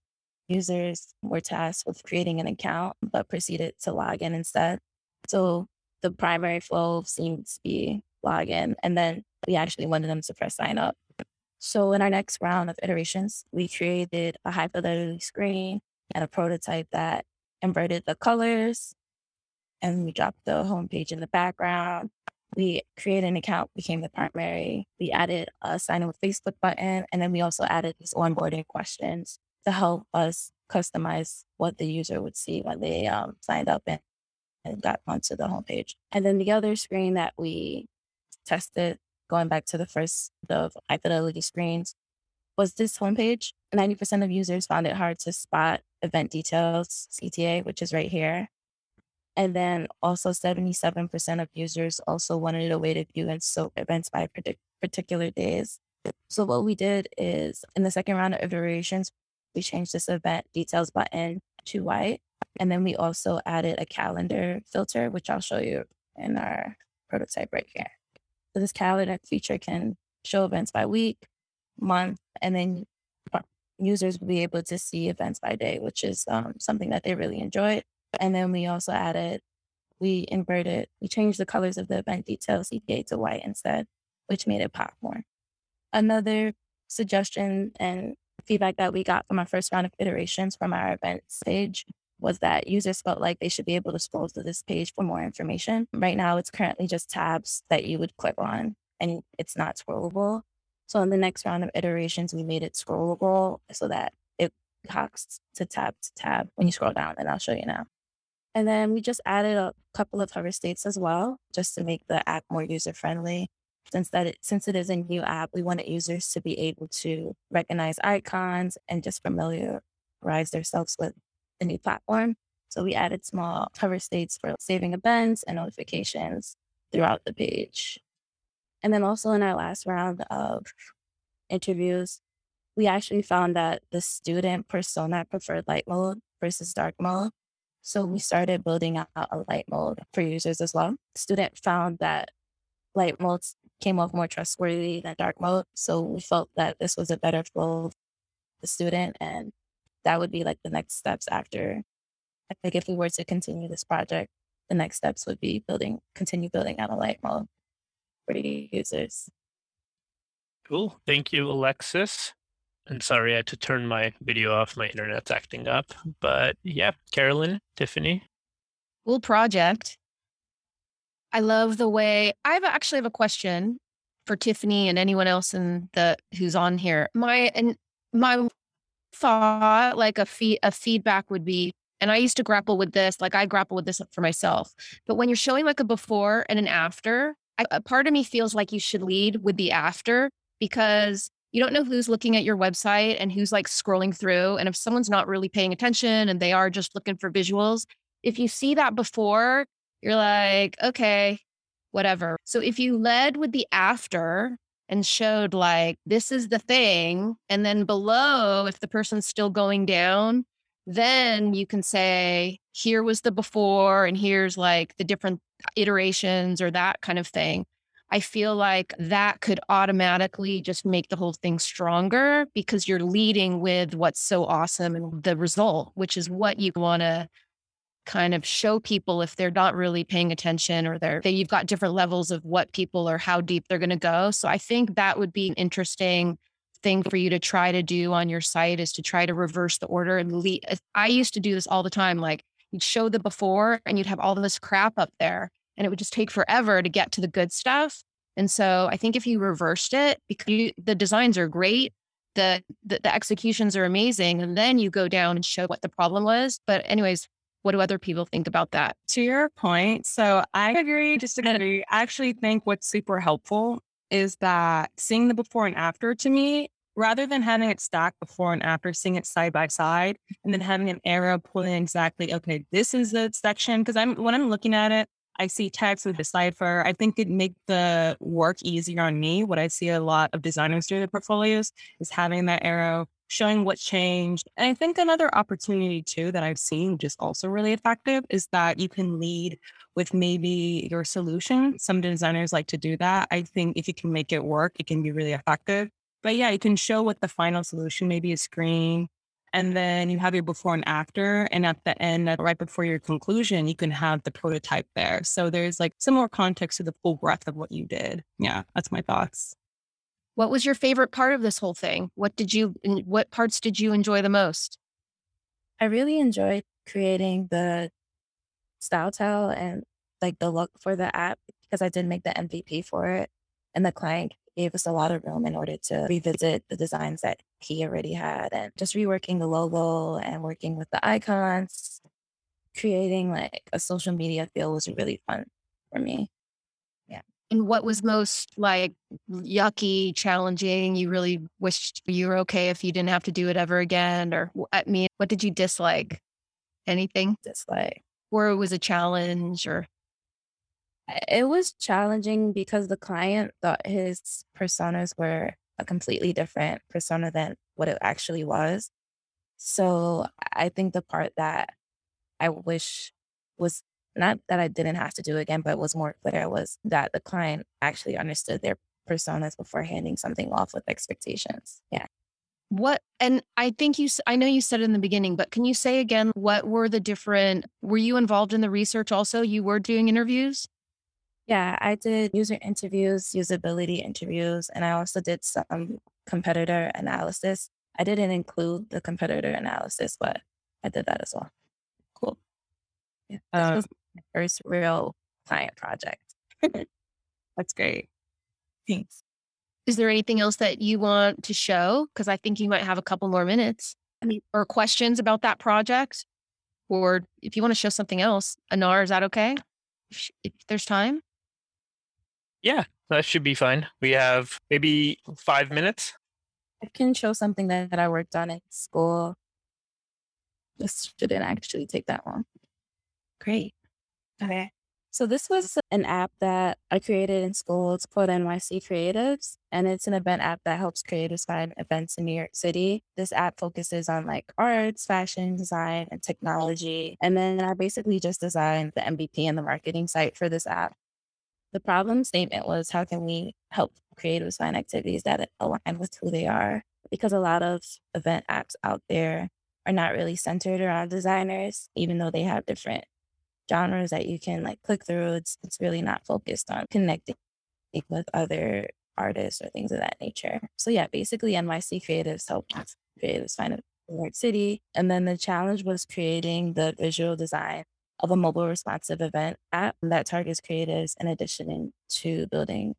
[SPEAKER 7] users were tasked with creating an account, but proceeded to log in instead. So the primary flow seemed to be login, and then we actually wanted them to press sign up. So in our next round of iterations, we created a high fidelity screen and a prototype that inverted the colors and we dropped the homepage in the background. We created an account, became the primary. We added a sign in with Facebook button, and then we also added these onboarding questions to help us customize what the user would see when they um, signed up and, and got onto the homepage. And then the other screen that we tested, going back to the first the high fidelity screens, was this homepage. 90% of users found it hard to spot event details, CTA, which is right here. And then also 77% of users also wanted a way to view and soak events by particular days. So what we did is in the second round of iterations, we changed this event details button to white. And then we also added a calendar filter, which I'll show you in our prototype right here. This calendar feature can show events by week, month, and then users will be able to see events by day, which is um, something that they really enjoyed. And then we also added, we inverted, we changed the colors of the event details CTA to white instead, which made it pop more. Another suggestion and feedback that we got from our first round of iterations from our events page was that users felt like they should be able to scroll to this page for more information. Right now, it's currently just tabs that you would click on and it's not scrollable. So in the next round of iterations, we made it scrollable so that it hops to tab to tab when you scroll down, and I'll show you now. And then we just added a couple of hover states as well, just to make the app more user friendly. Since that it, since it is a new app, we wanted users to be able to recognize icons and just familiarize themselves with the new platform. So we added small hover states for saving events and notifications throughout the page. And then also in our last round of interviews, we actually found that the student persona preferred light mode versus dark mode. So we started building out a light mode for users as well. Student found that light modes came off more trustworthy than dark mode. So we felt that this was a better flow for the student and that would be like the next steps after I think if we were to continue this project, the next steps would be building continue building out a light mode for the users.
[SPEAKER 2] Cool. Thank you, Alexis. And sorry I had to turn my video off. My internet's acting up. But yeah, Carolyn, Tiffany.
[SPEAKER 4] Cool project. I love the way I have actually have a question for Tiffany and anyone else in the who's on here. My and my thought, like a feed a feedback would be, and I used to grapple with this, like I grapple with this for myself. But when you're showing like a before and an after, I, a part of me feels like you should lead with the after because you don't know who's looking at your website and who's like scrolling through. And if someone's not really paying attention and they are just looking for visuals, if you see that before, you're like, okay, whatever. So if you led with the after and showed like, this is the thing, and then below, if the person's still going down, then you can say, here was the before, and here's like the different iterations or that kind of thing. I feel like that could automatically just make the whole thing stronger because you're leading with what's so awesome and the result, which is what you want to kind of show people if they're not really paying attention or they're they, you've got different levels of what people or how deep they're going to go. So I think that would be an interesting thing for you to try to do on your site is to try to reverse the order and lead. I used to do this all the time. Like you'd show the before and you'd have all this crap up there and it would just take forever to get to the good stuff. And so I think if you reversed it, because you, the designs are great, the, the the executions are amazing, and then you go down and show what the problem was. But anyways, what do other people think about that?
[SPEAKER 5] To your point, so I agree, [LAUGHS] disagree. I actually think what's super helpful is that seeing the before and after to me, rather than having it stacked before and after, seeing it side by side, and then having an arrow pulling exactly, okay, this is the section. Because I'm when I'm looking at it, I see text with decipher. I think it make the work easier on me. What I see a lot of designers do in their portfolios is having that arrow showing what changed. And I think another opportunity too that I've seen, which is also really effective, is that you can lead with maybe your solution. Some designers like to do that. I think if you can make it work, it can be really effective. But yeah, you can show what the final solution, maybe a screen, and then you have your before and after. And at the end, right before your conclusion, you can have the prototype there. So there's like some more context to the full breadth of what you did. Yeah, that's my thoughts.
[SPEAKER 4] What was your favorite part of this whole thing? What did you, what parts did you enjoy the most?
[SPEAKER 7] I really enjoyed creating the style tile and like the look for the app because I did make the MVP for it. And the client gave us a lot of room in order to revisit the designs that he already had and just reworking the logo and working with the icons. Creating like a social media feel was really fun for me.
[SPEAKER 4] And what was most like yucky, challenging? You really wished you were okay if you didn't have to do it ever again? Or I mean, what did you dislike? Anything?
[SPEAKER 7] Dislike.
[SPEAKER 4] Or it was a challenge or
[SPEAKER 7] it was challenging because the client thought his personas were a completely different persona than what it actually was. So I think the part that I wish was not that I didn't have to do it again, but was more clear was that the client actually understood their personas before handing something off with expectations. Yeah.
[SPEAKER 4] What, and I think you, I know you said in the beginning, but can you say again, what were the different, were you involved in the research also? You were doing interviews?
[SPEAKER 7] Yeah, I did user interviews, usability interviews, and I also did some competitor analysis. I didn't include the competitor analysis, but I did that as well. Cool. Yeah. This uh, was my first real client project. [LAUGHS]
[SPEAKER 5] That's great. Thanks.
[SPEAKER 4] Is there anything else that you want to show? Because I think you might have a couple more minutes. I mean, or questions about that project, or if you want to show something else, Anar, is that okay? If, if there's time.
[SPEAKER 2] Yeah, that should be fine. We have maybe five minutes.
[SPEAKER 7] I can show something that, that I worked on in school. This shouldn't actually take that long.
[SPEAKER 4] Great.
[SPEAKER 7] Okay. So this was an app that I created in school. It's called NYC Creatives, and it's an event app that helps creators find events in New York City. This app focuses on like arts, fashion, design, and technology. And then I basically just designed the MVP and the marketing site for this app. The problem statement was how can we help creators find activities that align with who they are? Because a lot of event apps out there are not really centered around designers, even though they have different genres that you can like click through. It's it's really not focused on connecting with other artists or things of that nature. So yeah, basically NYC creatives help creatives find a New York City. And then the challenge was creating the visual design of a mobile responsive event app that targets creatives in addition to building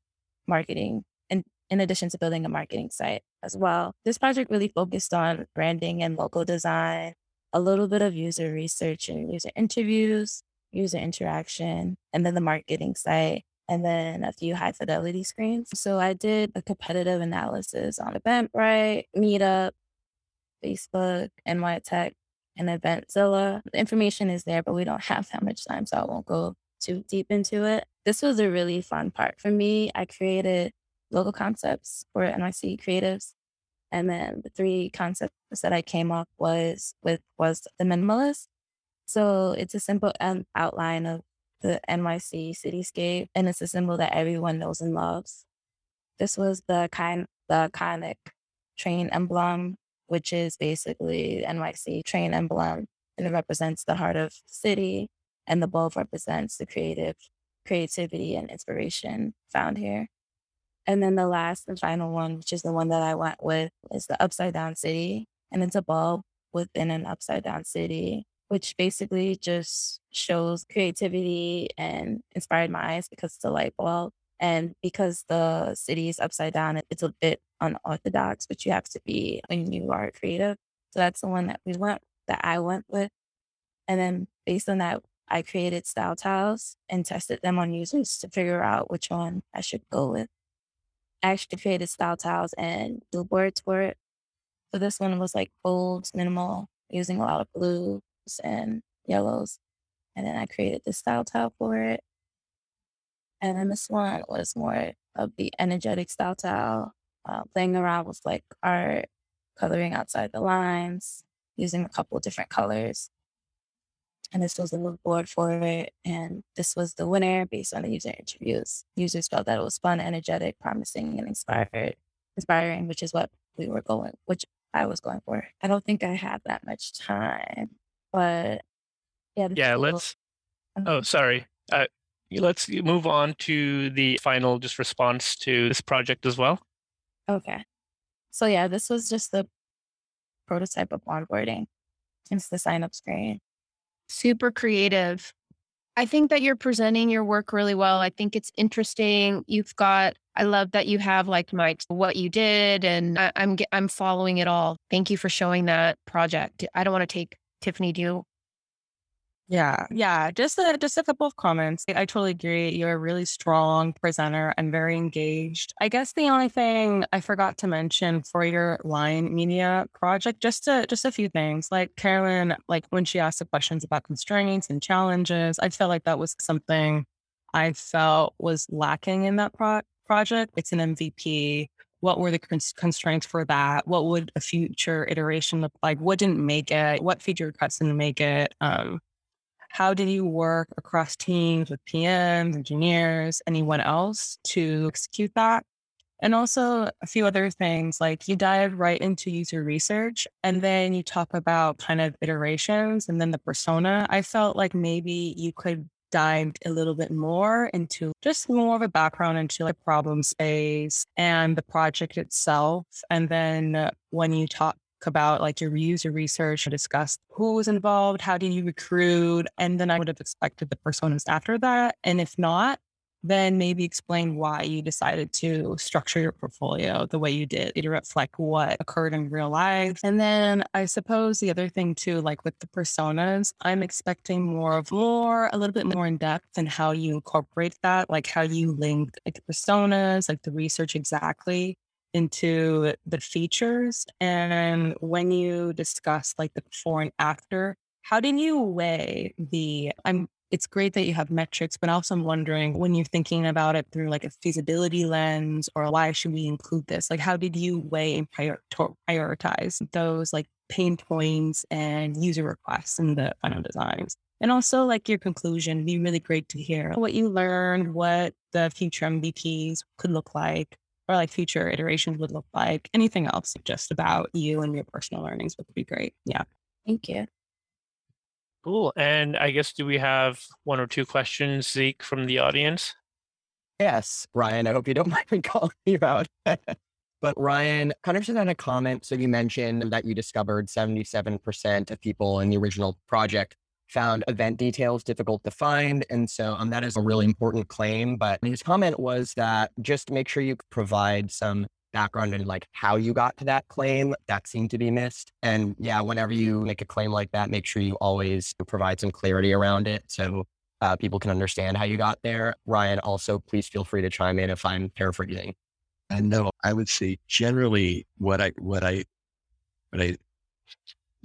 [SPEAKER 7] marketing and in addition to building a marketing site as well. This project really focused on branding and logo design, a little bit of user research and user interviews, user interaction, and then the marketing site, and then a few high fidelity screens. So I did a competitive analysis on Eventbrite, Meetup, Facebook, NY Tech, and Eventzilla. The information is there, but we don't [LAUGHS] have that much time, so I won't go too deep into it. This was a really fun part for me. I created logo concepts for NYC creatives. And then the three concepts that I came up was with was the minimalist, so it's a simple um, outline of the NYC cityscape, and it's a symbol that everyone knows and loves. This was the kind, the iconic train emblem, which is basically NYC train emblem, and it represents the heart of the city, and the bulb represents the creative creativity and inspiration found here. And then the last and final one, which is the one that I went with, is the upside down city, and it's a bulb within an upside down city which basically just shows creativity and inspired my eyes because it's a light bulb. And because the city is upside down, it's a bit unorthodox, but you have to be when you are creative. So that's the one that we went, that I went with. And then based on that, I created style tiles and tested them on users to figure out which one I should go with. I actually created style tiles and billboards for it. So this one was like bold, minimal, using a lot of blue, and yellows. And then I created this style tile for it. And then this one was more of the energetic style tile, uh, playing around with like art, coloring outside the lines, using a couple different colors. And this was the mood board for it. And this was the winner based on the user interviews. Users felt that it was fun, energetic, promising, and inspired, inspiring, which is what we were going, which I was going for. I don't think I have that much time. But yeah,
[SPEAKER 2] yeah, let's. Oh, sorry. Uh, let's move on to the final just response to this project as well.
[SPEAKER 7] Okay. So yeah, this was just the prototype of onboarding. It's the sign up screen.
[SPEAKER 4] Super creative. I think that you're presenting your work really well. I think it's interesting. You've got I love that you have like my what you did and I, I'm I'm following it all. Thank you for showing that project. I don't want to take Tiffany, do you?
[SPEAKER 5] Yeah, yeah. Just a just a couple of comments. I totally agree. You're a really strong presenter and very engaged. I guess the only thing I forgot to mention for your Lion Media project, just a just a few things. Like Carolyn, like when she asked the questions about constraints and challenges, I felt like that was something I felt was lacking in that pro- project. It's an MVP what were the constraints for that? What would a future iteration look like? What didn't make it? What feature cuts didn't make it? Um, how did you work across teams with PMs, engineers, anyone else to execute that? And also a few other things like you dive right into user research and then you talk about kind of iterations and then the persona. I felt like maybe you could dived a little bit more into just more of a background into the problem space and the project itself. And then when you talk about like your user research, discuss who was involved, how did you recruit, and then I would have expected the personas after that. And if not, then maybe explain why you decided to structure your portfolio the way you did to reflect what occurred in real life. And then I suppose the other thing too, like with the personas, I'm expecting more of more, a little bit more in depth in how you incorporate that, like how you link like the personas, like the research exactly into the features. And when you discuss like the before and after, how did you weigh the I'm it's great that you have metrics, but also I'm wondering when you're thinking about it through like a feasibility lens or why should we include this? Like, how did you weigh and prior- prioritize those like pain points and user requests in the final designs? And also, like your conclusion, It'd be really great to hear what you learned, what the future MVPs could look like, or like future iterations would look like. Anything else just about you and your personal learnings would be great. Yeah.
[SPEAKER 7] Thank you.
[SPEAKER 2] Cool. And I guess do we have one or two questions, Zeke, from the audience?
[SPEAKER 3] Yes, Ryan, I hope you don't [LAUGHS] mind me calling you out. [LAUGHS] but Ryan, kind of just had a comment. So you mentioned that you discovered 77% of people in the original project found event details difficult to find. And so um, that is a really important claim. But his comment was that just make sure you provide some background and like how you got to that claim that seemed to be missed. And yeah whenever you make a claim like that make sure you always provide some clarity around it so uh, people can understand how you got there. Ryan also please feel free to chime in if i'm paraphrasing.
[SPEAKER 9] And no i would say generally what i what i what i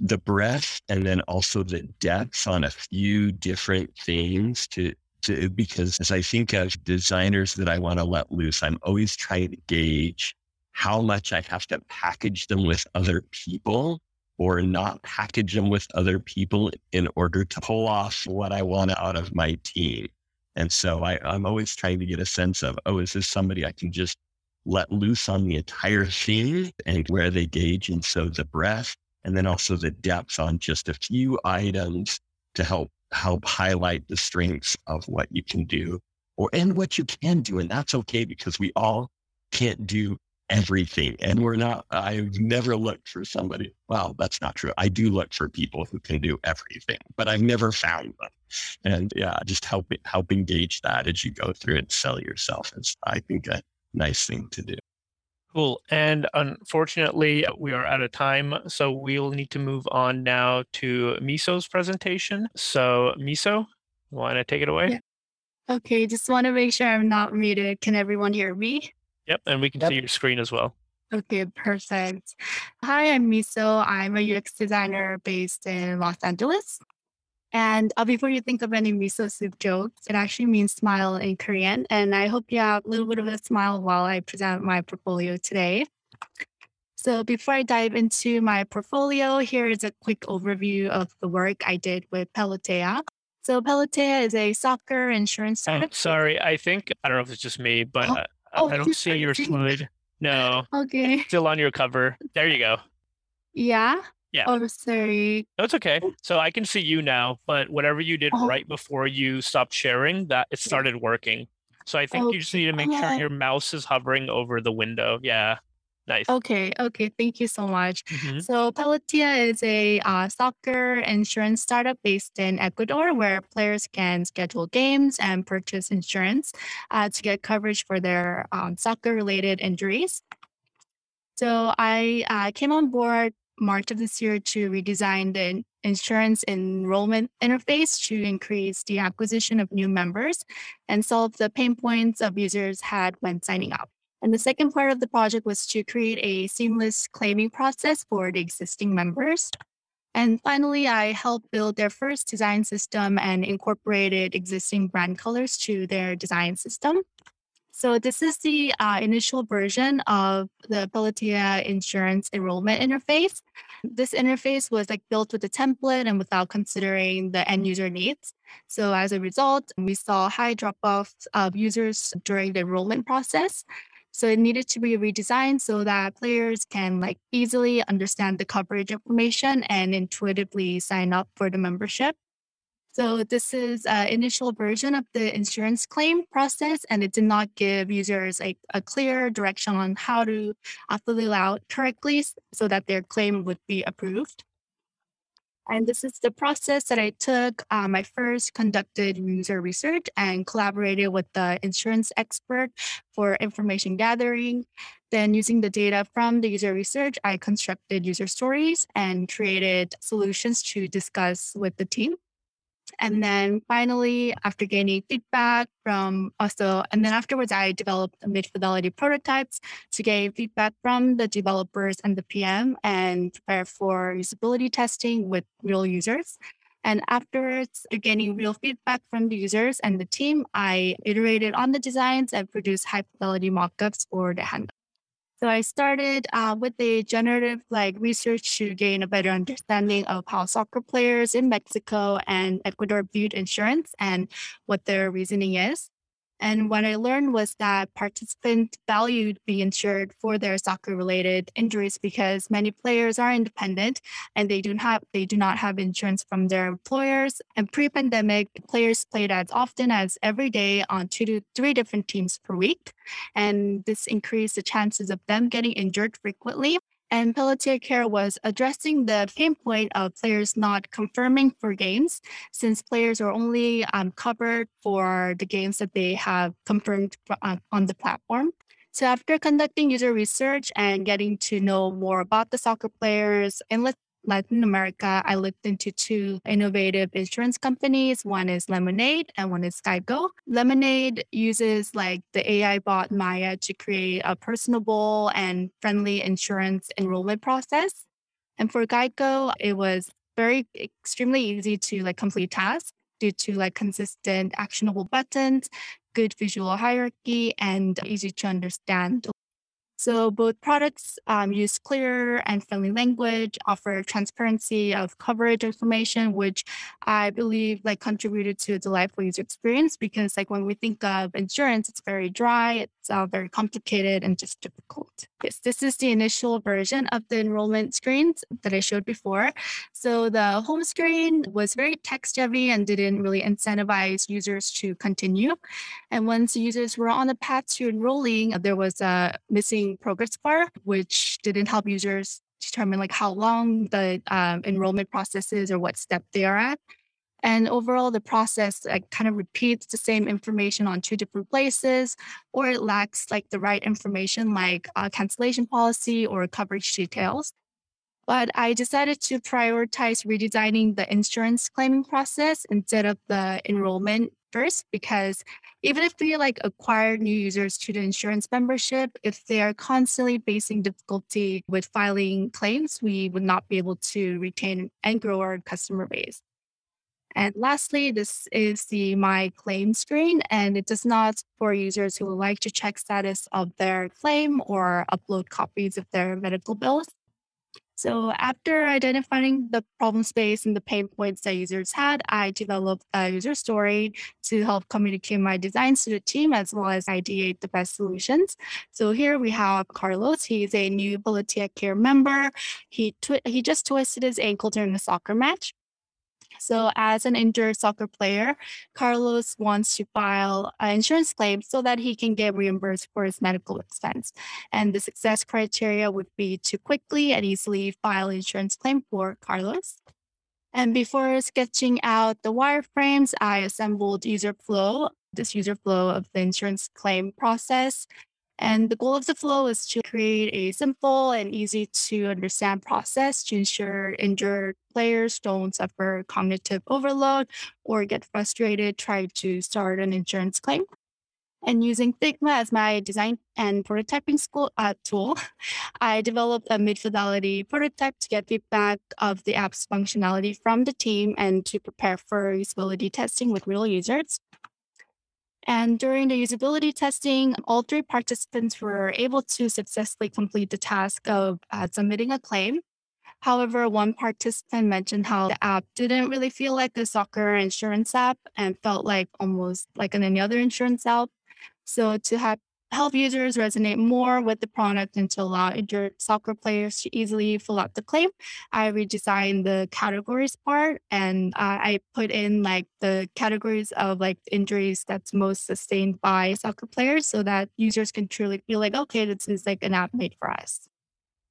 [SPEAKER 9] the breadth and then also the depth on a few different things to to, because as I think of designers that I want to let loose, I'm always trying to gauge how much I have to package them with other people or not package them with other people in order to pull off what I want out of my team. And so I, I'm always trying to get a sense of, oh, is this somebody I can just let loose on the entire thing and where they gauge? And so the breadth and then also the depth on just a few items to help help highlight the strengths of what you can do or and what you can do. And that's okay because we all can't do everything. And we're not, I've never looked for somebody. Well, that's not true. I do look for people who can do everything, but I've never found them. And yeah, just help, help engage that as you go through and sell yourself is, I think, a nice thing to do.
[SPEAKER 2] Cool. And unfortunately, we are out of time. So we'll need to move on now to Miso's presentation. So, Miso, want to take it away?
[SPEAKER 8] Yeah. Okay, just want to make sure I'm not muted. Can everyone hear me?
[SPEAKER 2] Yep, and we can yep. see your screen as well.
[SPEAKER 8] Okay, perfect. Hi, I'm Miso. I'm a UX designer based in Los Angeles. And uh, before you think of any miso soup jokes, it actually means smile in Korean. And I hope you have a little bit of a smile while I present my portfolio today. So before I dive into my portfolio, here is a quick overview of the work I did with Pelotea. So Pelotea is a soccer insurance
[SPEAKER 2] oh, startup. Oh, sorry, I think I don't know if it's just me, but oh. Oh, I don't see your slide. No.
[SPEAKER 8] Okay.
[SPEAKER 2] Still on your cover. There you go.
[SPEAKER 8] Yeah.
[SPEAKER 2] Yeah.
[SPEAKER 8] Oh, sorry.
[SPEAKER 2] No, it's okay. So I can see you now, but whatever you did oh. right before you stopped sharing, that it started working. So I think you just need to make sure your mouse is hovering over the window. Yeah. Nice.
[SPEAKER 8] Okay. Okay. Thank you so much. Mm-hmm. So Pelotea is a uh, soccer insurance startup based in Ecuador where players can schedule games and purchase insurance uh, to get coverage for their um, soccer related injuries. So I uh, came on board March of this year to redesign the insurance enrollment interface to increase the acquisition of new members and solve the pain points of users had when signing up. And the second part of the project was to create a seamless claiming process for the existing members. And finally, I helped build their first design system and incorporated existing brand colors to their design system. So this is the uh, initial version of the Pelotea insurance enrollment interface. This interface was like built with a template and without considering the end user needs. So as a result, we saw high drop-offs of users during the enrollment process. So it needed to be redesigned so that players can like easily understand the coverage information and intuitively sign up for the membership. So this is an initial version of the insurance claim process, and it did not give users like a clear direction on how to uh, fill it out correctly so that their claim would be approved. And this is the process that I took. Um, I first conducted user research and collaborated with the insurance expert for information gathering. Then, using the data from the user research, I constructed user stories and created solutions to discuss with the team. And then finally, after gaining feedback from also, and then afterwards, I developed mid fidelity prototypes to gain feedback from the developers and the PM and prepare for usability testing with real users. And afterwards, gaining real feedback from the users and the team, I iterated on the designs and produced high fidelity mockups for the hand. So I started uh, with the generative like research to gain a better understanding of how soccer players in Mexico and Ecuador viewed insurance and what their reasoning is. And what I learned was that participants valued being insured for their soccer related injuries because many players are independent and they do not they do not have insurance from their employers. And pre-pandemic, players played as often as every day on two to three different teams per week. And this increased the chances of them getting injured frequently and Pelotea Care was addressing the pain point of players not confirming for games, since players are only um, covered for the games that they have confirmed uh, on the platform. So after conducting user research and getting to know more about the soccer players in Latin America, I looked into two innovative insurance companies. One is Lemonade and one is Geico. Lemonade uses like the AI bot Maya to create a personable and friendly insurance enrollment process. And for Geico, it was very extremely easy to like complete tasks due to like consistent actionable buttons, good visual hierarchy, and easy to understand so both products um, use clear and friendly language, offer transparency of coverage information, which I believe like contributed to a delightful user experience because like when we think of insurance, it's very dry, it's uh, very complicated and just difficult. Yes, this is the initial version of the enrollment screens that I showed before. So the home screen was very text heavy and didn't really incentivize users to continue. And once users were on the path to enrolling, there was a missing progress bar, which didn't help users determine like how long the um, enrollment process is or what step they are at. And overall, the process like kind of repeats the same information on two different places, or it lacks like the right information like uh, cancellation policy or coverage details. But I decided to prioritize redesigning the insurance claiming process instead of the enrollment first because even if we like acquire new users to the insurance membership, if they are constantly facing difficulty with filing claims, we would not be able to retain and grow our customer base. And lastly, this is the My Claim screen, and it does not for users who would like to check status of their claim or upload copies of their medical bills. So after identifying the problem space and the pain points that users had, I developed a user story to help communicate my designs to the team as well as ideate the best solutions. So here we have Carlos. He's a new Pelotea Care member. He he just twisted his ankle during a soccer match. So, as an injured soccer player, Carlos wants to file an insurance claim so that he can get reimbursed for his medical expense. And the success criteria would be to quickly and easily file insurance claim for Carlos. And before sketching out the wireframes, I assembled user flow, this user flow of the insurance claim process and the goal of the flow is to create a simple and easy to understand process to ensure injured players don't suffer cognitive overload or get frustrated trying to start an insurance claim. And using Figma as my design and prototyping school, uh, tool, [LAUGHS] I developed a mid-fidelity prototype to get feedback of the app's functionality from the team and to prepare for usability testing with real users. And during the usability testing, all three participants were able to successfully complete the task of uh, submitting a claim. However, one participant mentioned how the app didn't really feel like a soccer insurance app and felt like almost like any other insurance app. So to have help users resonate more with the product and to allow injured soccer players to easily fill out the claim. I redesigned the categories part and uh, I put in like the categories of like injuries that's most sustained by soccer players so that users can truly feel like, okay, this is like an app made for us.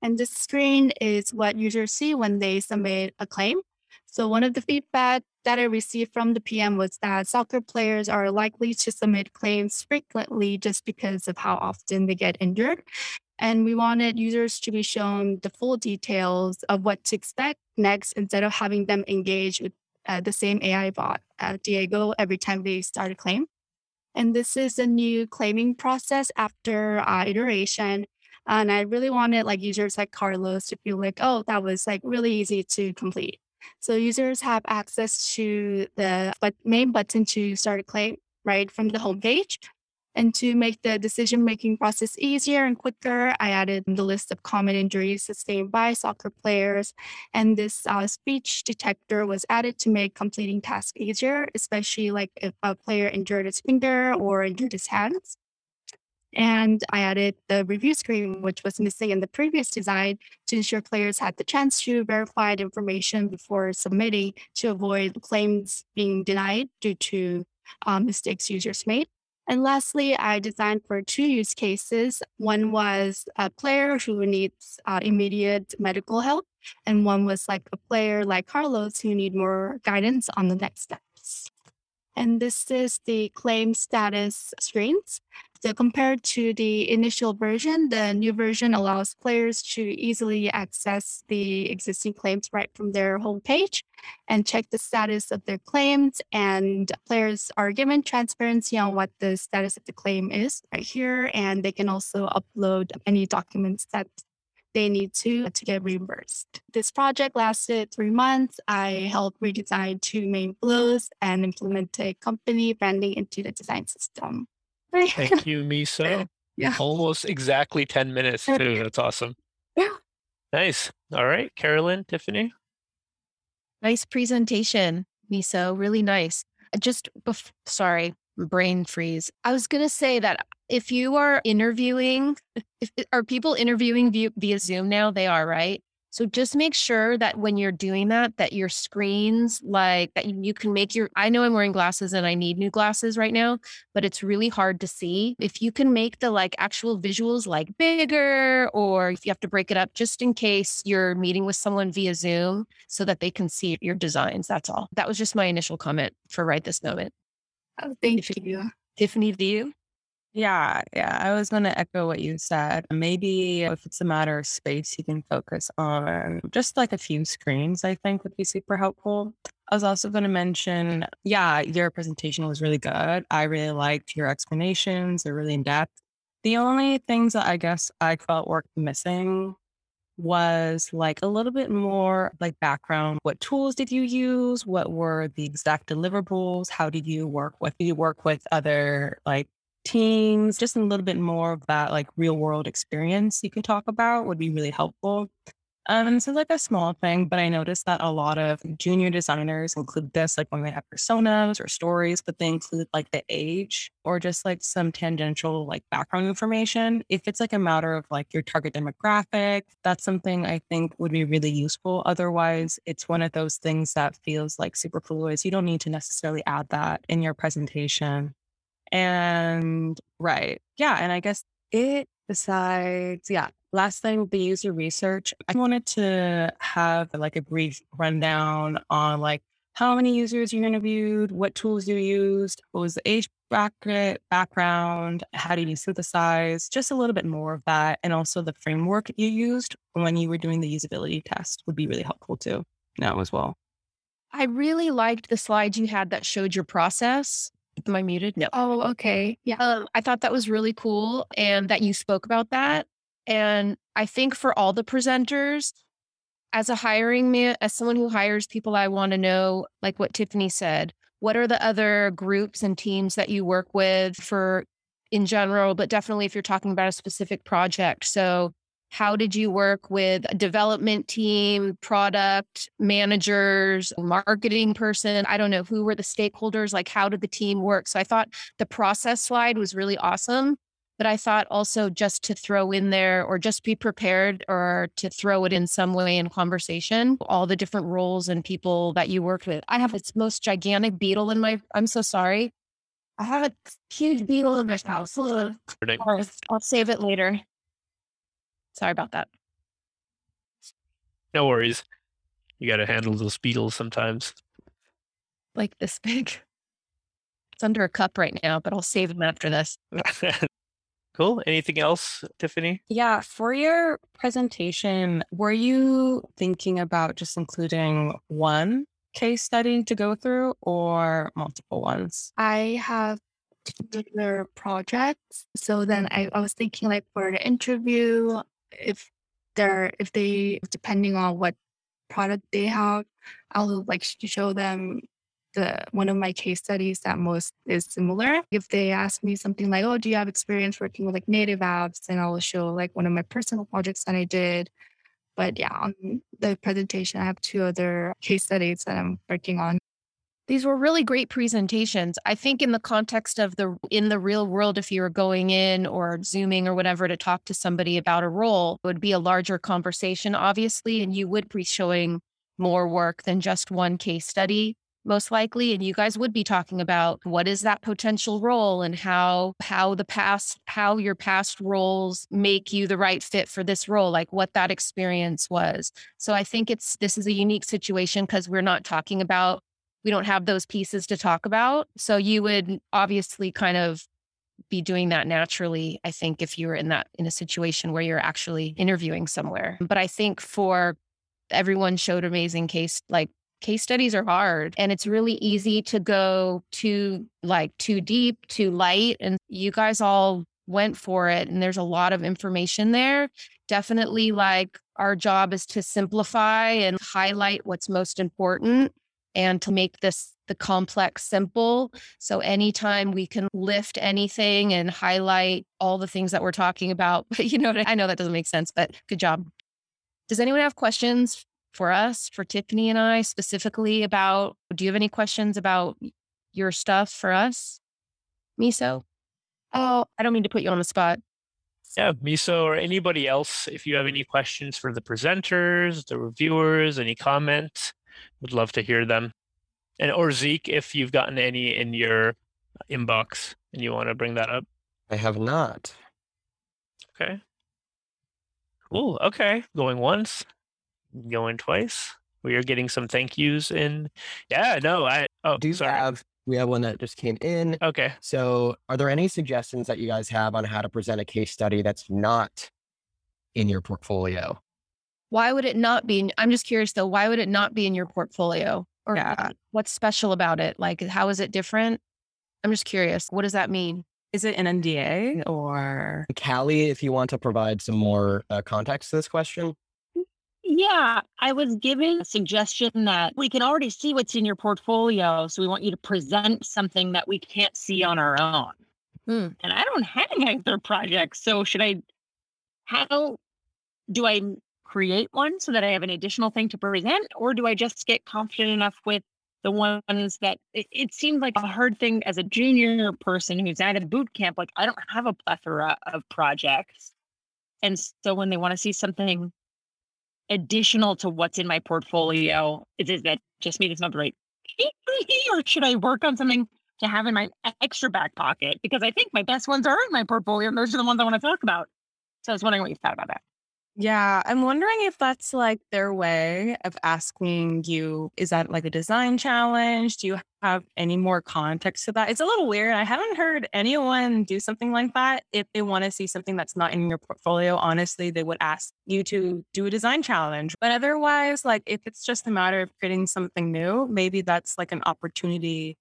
[SPEAKER 8] And this screen is what users see when they submit a claim. So one of the feedback that I received from the PM was that soccer players are likely to submit claims frequently just because of how often they get injured. And we wanted users to be shown the full details of what to expect next instead of having them engage with uh, the same AI bot, uh, Diego, every time they start a claim. And this is a new claiming process after uh, iteration. And I really wanted like users like Carlos to feel like, oh, that was like really easy to complete. So users have access to the main button to start a claim right from the homepage. And to make the decision making process easier and quicker, I added the list of common injuries sustained by soccer players. And this uh, speech detector was added to make completing tasks easier, especially like if a player injured his finger or injured his hands. And I added the review screen, which was missing in the previous design, to ensure players had the chance to verify the information before submitting to avoid claims being denied due to um, mistakes users made. And lastly, I designed for two use cases. One was a player who needs uh, immediate medical help, and one was like a player like Carlos who need more guidance on the next steps. And this is the claim status screens. So compared to the initial version, the new version allows players to easily access the existing claims right from their homepage and check the status of their claims. And players are given transparency on what the status of the claim is right here. And they can also upload any documents that they need to to get reimbursed. This project lasted three months. I helped redesign two main flows and implement a company branding into the design system.
[SPEAKER 2] Thank you, [LAUGHS] Miso.
[SPEAKER 8] yeah.
[SPEAKER 2] Almost exactly 10 minutes, too. That's awesome.
[SPEAKER 8] Yeah.
[SPEAKER 2] Nice. All right. Carolyn, Tiffany.
[SPEAKER 4] Nice presentation, Miso. Really nice. Just, bef- sorry, brain freeze. I was going to say that if you are interviewing, if, are people interviewing via, via Zoom now? They are, right? So just make sure that when you're doing that, that your screens, like that you can make your, I know I'm wearing glasses and I need new glasses right now, but it's really hard to see. If you can make the like actual visuals like bigger, or if you have to break it up just in case you're meeting with someone via Zoom so that they can see your designs. That's all. That was just my initial comment for right this moment.
[SPEAKER 8] Oh, thank you.
[SPEAKER 4] Tiffany, do you?
[SPEAKER 5] Yeah, yeah. I was going to echo what you said. Maybe if it's a matter of space, you can focus on just like a few screens, I think would be super helpful. I was also going to mention, yeah, your presentation was really good. I really liked your explanations, they're really in depth. The only things that I guess I felt were missing was like a little bit more like background. What tools did you use? What were the exact deliverables? How did you work with? Did you work with other like teams, just a little bit more of that like real world experience you can talk about would be really helpful. Um, and this is like a small thing, but I noticed that a lot of junior designers include this, like when they have personas or stories, but they include like the age or just like some tangential like background information. If it's like a matter of like your target demographic, that's something I think would be really useful. Otherwise, it's one of those things that feels like superfluous. You don't need to necessarily add that in your presentation. And right. Yeah. And I guess it besides, yeah, last thing, the user research. I wanted to have like a brief rundown on like how many users you interviewed, what tools you used, what was the age bracket, background, how did you synthesize, just a little bit more of that. And also the framework you used when you were doing the usability test would be really helpful too now as well.
[SPEAKER 4] I really liked the slides you had that showed your process. Am I muted? No.
[SPEAKER 8] Oh, okay. Yeah.
[SPEAKER 4] Um, I thought that was really cool and that you spoke about that. And I think for all the presenters, as a hiring man, as someone who hires people, I want to know, like what Tiffany said, what are the other groups and teams that you work with for in general, but definitely if you're talking about a specific project. So how did you work with a development team, product managers, marketing person? I don't know who were the stakeholders, like how did the team work? So I thought the process slide was really awesome. But I thought also just to throw in there or just be prepared or to throw it in some way in conversation, all the different roles and people that you worked with. I have its most gigantic beetle in my, I'm so sorry. I have a huge beetle in my house. I'll save it later. Sorry about that.
[SPEAKER 2] No worries. You got to handle those beetles sometimes.
[SPEAKER 4] Like this big. [LAUGHS] It's under a cup right now, but I'll save them after this. [LAUGHS]
[SPEAKER 2] cool. Anything else, Tiffany?
[SPEAKER 5] Yeah, for your presentation, were you thinking about just including one case study to go through or multiple ones?
[SPEAKER 8] I have two particular projects. So then I, I was thinking like for the interview, if they're if they depending on what product they have, I'll like show them the one of my case studies that most is similar. If they ask me something like, "Oh, do you have experience working with like native apps?" then I will show like one of my personal projects that I did. But yeah, on the presentation, I have two other case studies that I'm working on.
[SPEAKER 4] These were really great presentations. I think in the context of the in the real world if you were going in or zooming or whatever to talk to somebody about a role, it would be a larger conversation obviously and you would be showing more work than just one case study most likely and you guys would be talking about what is that potential role and how how the past how your past roles make you the right fit for this role like what that experience was so i think it's this is a unique situation because we're not talking about we don't have those pieces to talk about so you would obviously kind of be doing that naturally i think if you were in that in a situation where you're actually interviewing somewhere. But i think for everyone showed amazing case like case studies are hard and it's really easy to go too like too deep too light and you guys all went for it and there's a lot of information there. Definitely like our job is to simplify and highlight what's most important and to make this the complex simple so anytime we can lift anything and highlight all the things that we're talking about [LAUGHS] you know i know that doesn't make sense but good job does anyone have questions for us, for Tiffany and I specifically about do you have any questions about your stuff for us? Miso? Oh, I don't mean to put you on the spot.
[SPEAKER 2] Yeah, Miso or anybody else, if you have any questions for the presenters, the reviewers, any comments, would love to hear them. And or Zeke, if you've gotten any in your uh, inbox and you want to bring that up.
[SPEAKER 3] I have not.
[SPEAKER 2] Okay. Cool. Okay. Going once going twice. We are getting some thank yous in. Yeah, no, I oh
[SPEAKER 3] do
[SPEAKER 2] sorry.
[SPEAKER 3] have we have one that just came in.
[SPEAKER 2] Okay.
[SPEAKER 3] So are there any suggestions that you guys have on how to present a case study that's not in your portfolio?
[SPEAKER 4] Why would it not be? In, I'm just curious though. Why would it not be in your portfolio? Or
[SPEAKER 5] Yeah.
[SPEAKER 4] what's special about it? Like, how is it different? I'm just curious. What does that mean?
[SPEAKER 5] Is it an NDA or
[SPEAKER 3] Callie, if you want to provide some more uh, context to this question.
[SPEAKER 6] Yeah, I was given a suggestion that we can already see what's in your portfolio. So we want you to present something that we can't see on our own.
[SPEAKER 4] Hmm.
[SPEAKER 6] And I don't have any other projects. So should I, how do I create one so that I have an additional thing to present? Or do I just get confident enough with the ones that it, it seemed like a hard thing as a junior person who's at a boot camp? Like I don't have a plethora of projects. And so when they want to see something additional to what's in my portfolio? Is it that just me that's not the right or should I work on something to have in my extra back pocket? Because I think my best ones are in my portfolio and those are the ones I want to talk about. So I was wondering what you thought about that.
[SPEAKER 5] Yeah, I'm wondering if that's like their way of asking you, is that like a design challenge? Do you have any more context to that? It's a little weird. I haven't heard anyone do something like that. If they want to see something that's not in your portfolio, honestly, they would ask you to do a design challenge. But otherwise, like if it's just a matter of creating something new, maybe that's like an opportunity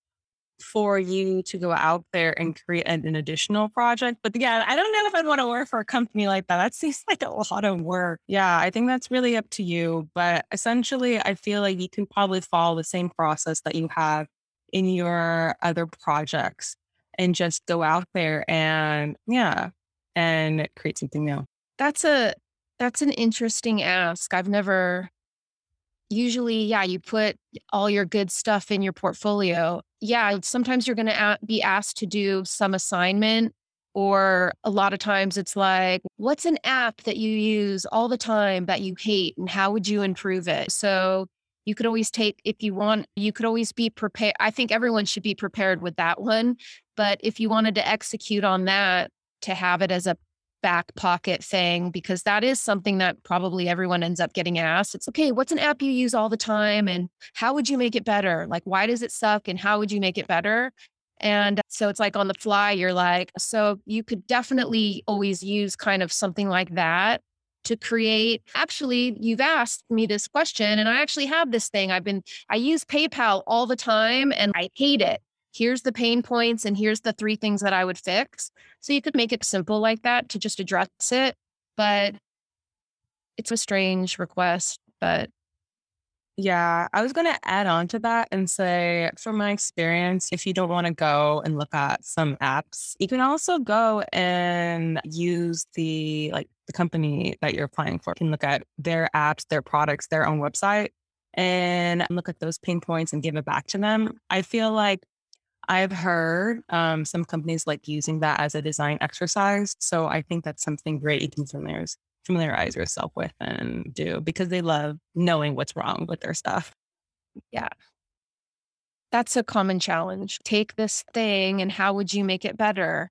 [SPEAKER 5] for you to go out there and create an, an additional project. But yeah, I don't know if I'd want to work for a company like that. That seems [LAUGHS] like a lot of work. Yeah, I think that's really up to you. But essentially, I feel like you can probably follow the same process that you have in your other projects and just go out there and yeah, and create something new.
[SPEAKER 4] That's a that's an interesting ask. I've never usually yeah, you put all your good stuff in your portfolio. Yeah, sometimes you're going to be asked to do some assignment or a lot of times it's like what's an app that you use all the time that you hate and how would you improve it? So you could always take if you want you could always be prepared. I think everyone should be prepared with that one, but if you wanted to execute on that to have it as a back pocket thing because that is something that probably everyone ends up getting asked. It's okay, what's an app you use all the time and how would you make it better? Like, why does it suck and how would you make it better? And so it's like on the fly, you're like, so you could definitely always use kind of something like that to create. Actually, you've asked me this question, and I actually have this thing. I've been, I use PayPal all the time and I hate it. Here's the pain points, and here's the three things that I would fix. So you could make it simple like that to just address it. But it's a strange request, but
[SPEAKER 5] Yeah, I was going to add on to that and say, from my experience, if you don't want to go and look at some apps, you can also go and use the like the company that you're applying for. You can look at their apps, their products, their own website, and look at those pain points and give it back to them. I feel like I've heard um, some companies like using that as a design exercise. So I think that's something great you can familiarize familiarize yourself with and do because they love knowing what's wrong with their stuff.
[SPEAKER 4] yeah. That's a common challenge. Take this thing and how would you make it better?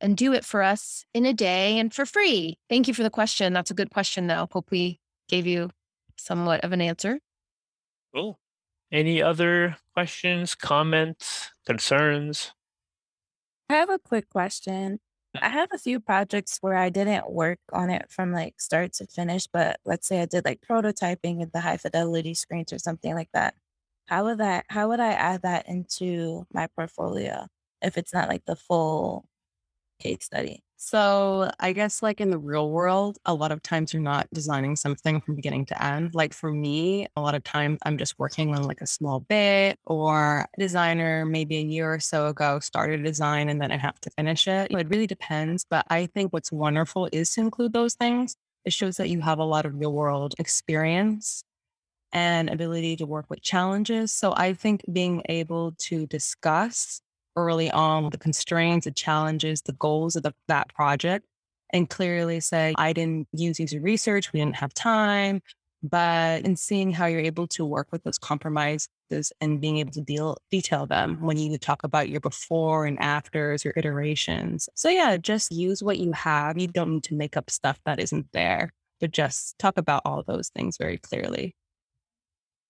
[SPEAKER 4] And do it for us in a day and for free. Thank you for the question. That's a good question, though. Hope we gave you somewhat of an answer.
[SPEAKER 2] Cool. Any other questions, comments, concerns?
[SPEAKER 7] I have a quick question. I have a few projects where I didn't work on it from like start to finish, but let's say I did like prototyping with the high fidelity screens or something like that. How would that how would I add that into my portfolio if it's not like the full case study?
[SPEAKER 5] So I guess like in the real world, a lot of times you're not designing something from beginning to end. Like for me, a lot of times I'm just working on like a small bit or a designer maybe a year or so ago started a design and then I have to finish it. It really depends. But I think what's wonderful is to include those things. It shows that you have a lot of real world experience and ability to work with challenges. So I think being able to discuss early on the constraints, the challenges, the goals of the, that project, and clearly say, I didn't use user research, we didn't have time. But in seeing how you're able to work with those compromises and being able to deal detail them when you talk about your before and afters, your iterations. So yeah, just use what you have. You don't need to make up stuff that isn't there, but just talk about all those things very clearly.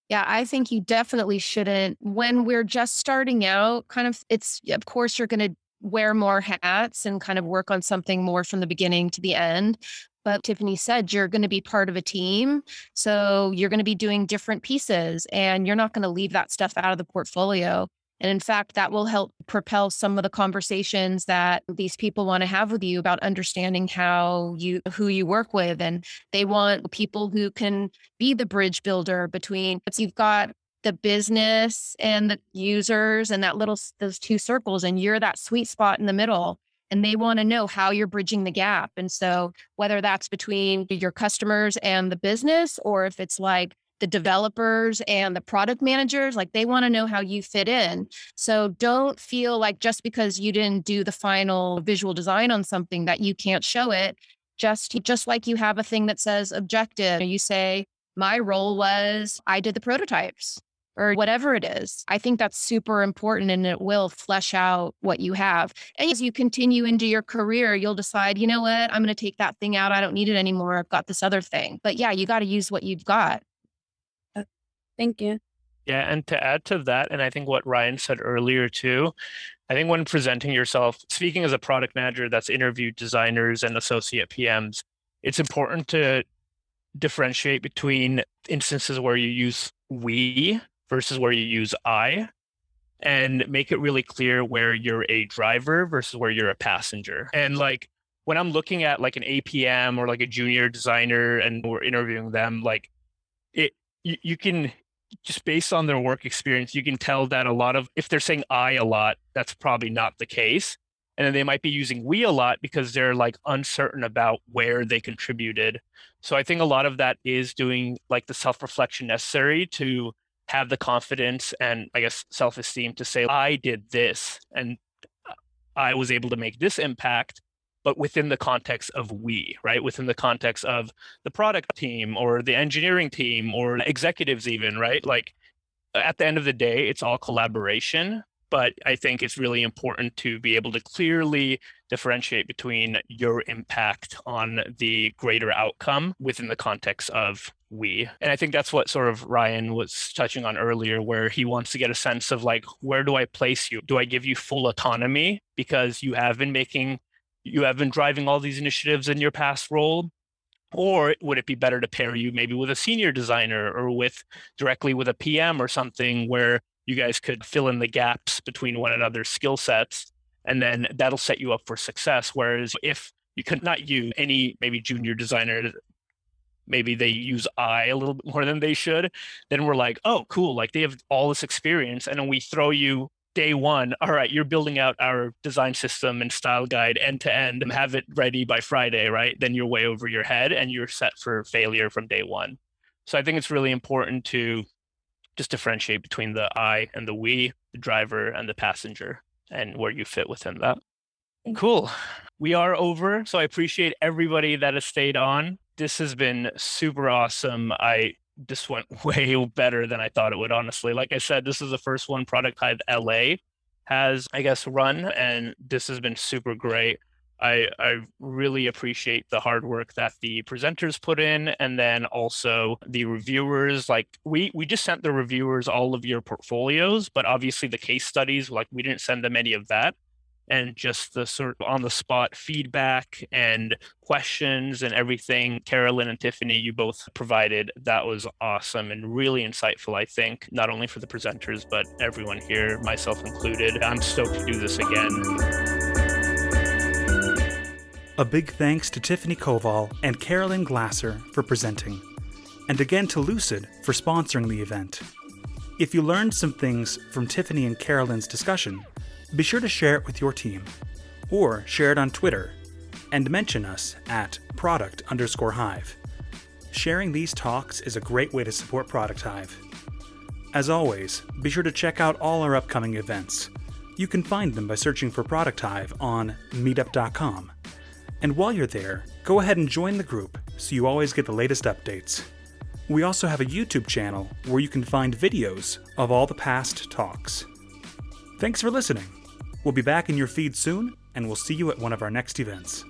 [SPEAKER 4] Yeah, I think you definitely shouldn't. When we're just starting out, kind of, it's, of course, you're going to wear more hats and kind of work on something more from the beginning to the end. But Tiffany said you're going to be part of a team. So you're going to be doing different pieces and you're not going to leave that stuff out of the portfolio. And in fact, that will help propel some of the conversations that these people want to have with you about understanding how you, who you work with. And they want people who can be the bridge builder between, you've got the business and the users and that little, those two circles, and you're that sweet spot in the middle. And they want to know how you're bridging the gap. And so, whether that's between your customers and the business, or if it's like, the developers and the product managers like they want to know how you fit in. So don't feel like just because you didn't do the final visual design on something that you can't show it. Just just like you have a thing that says objective you say my role was i did the prototypes or whatever it is. I think that's super important and it will flesh out what you have. And as you continue into your career you'll decide you know what? I'm going to take that thing out. I don't need it anymore. I've got this other thing. But yeah you got to use what you've got
[SPEAKER 7] Thank you.
[SPEAKER 2] Yeah, and to add to that, and I think what Ryan said earlier too, I think when presenting yourself, speaking as a product manager that's interviewed designers and associate PMs, it's important to differentiate between instances where you use we versus where you use I and make it really clear where you're a driver versus where you're a passenger. And like when I'm looking at like an APM or like a junior designer and we're interviewing them, like it you, you can just based on their work experience, you can tell that a lot of if they're saying I a lot, that's probably not the case. And then they might be using we a lot because they're like uncertain about where they contributed. So I think a lot of that is doing like the self-reflection necessary to have the confidence and I guess self-esteem to say, I did this and uh, I was able to make this impact but within the context of we, right? Within the context of the product team or the engineering team or executives, even, right? Like at the end of the day, it's all collaboration. but I think it's really important to be able to clearly differentiate between your impact on the greater outcome within the context of we. And I think that's what sort of Ryan was touching on earlier, where he wants to get a sense of like, where do I place you? Do I give you full autonomy because you have been making, you have been driving all these initiatives in your past role? Or would it be better to pair you maybe with a senior designer or with directly with a PM or something where you guys could fill in the gaps between one another's skill sets and then that'll set you up for success whereas if you could not you any maybe junior designer maybe they use i a little bit more than they should then we're like oh cool like they have all this experience and then we throw you day one all right you're building out our design system and style guide end to end and have it ready by friday right then you're way over your head and you're set for failure from day one so i think it's really important to just differentiate between the I and the we, the driver and the passenger, and where you fit within that. Cool. We are over. So I appreciate everybody that has stayed on. This has been super awesome. I this went [LAUGHS] way better than I thought it would, honestly. Like I said, this is the first one Product Hive LA has, I guess, run, and this has been super great. I, I really appreciate the hard work that the presenters put in and then also the reviewers like we we just sent the reviewers all of your portfolios but obviously the case studies like we didn't send them any of that and just the sort of on the spot feedback and questions and everything. Carolyn and tiffany you both provided. That was awesome and really insightful i think not only for the presenters but everyone here myself included. I'm stoked to do this again.
[SPEAKER 1] A big thanks to Tiffany Koval and Carolyn Glasser for presenting, and again to Lucid for sponsoring the event. If you learned some things from Tiffany and Carolyn's discussion, be sure to share it with your team, or share it on Twitter, and mention us at product underscore hive. Sharing these talks is a great way to support Product Hive. As always, be sure to check out all our upcoming events. You can find them by searching for Product Hive on meetup.com and while you're there, go ahead and join the group so you always get the latest updates. We also have a YouTube channel where you can find videos of all the past talks. Thanks for listening. We'll be back in your feed soon, and we'll see you at one of our next events.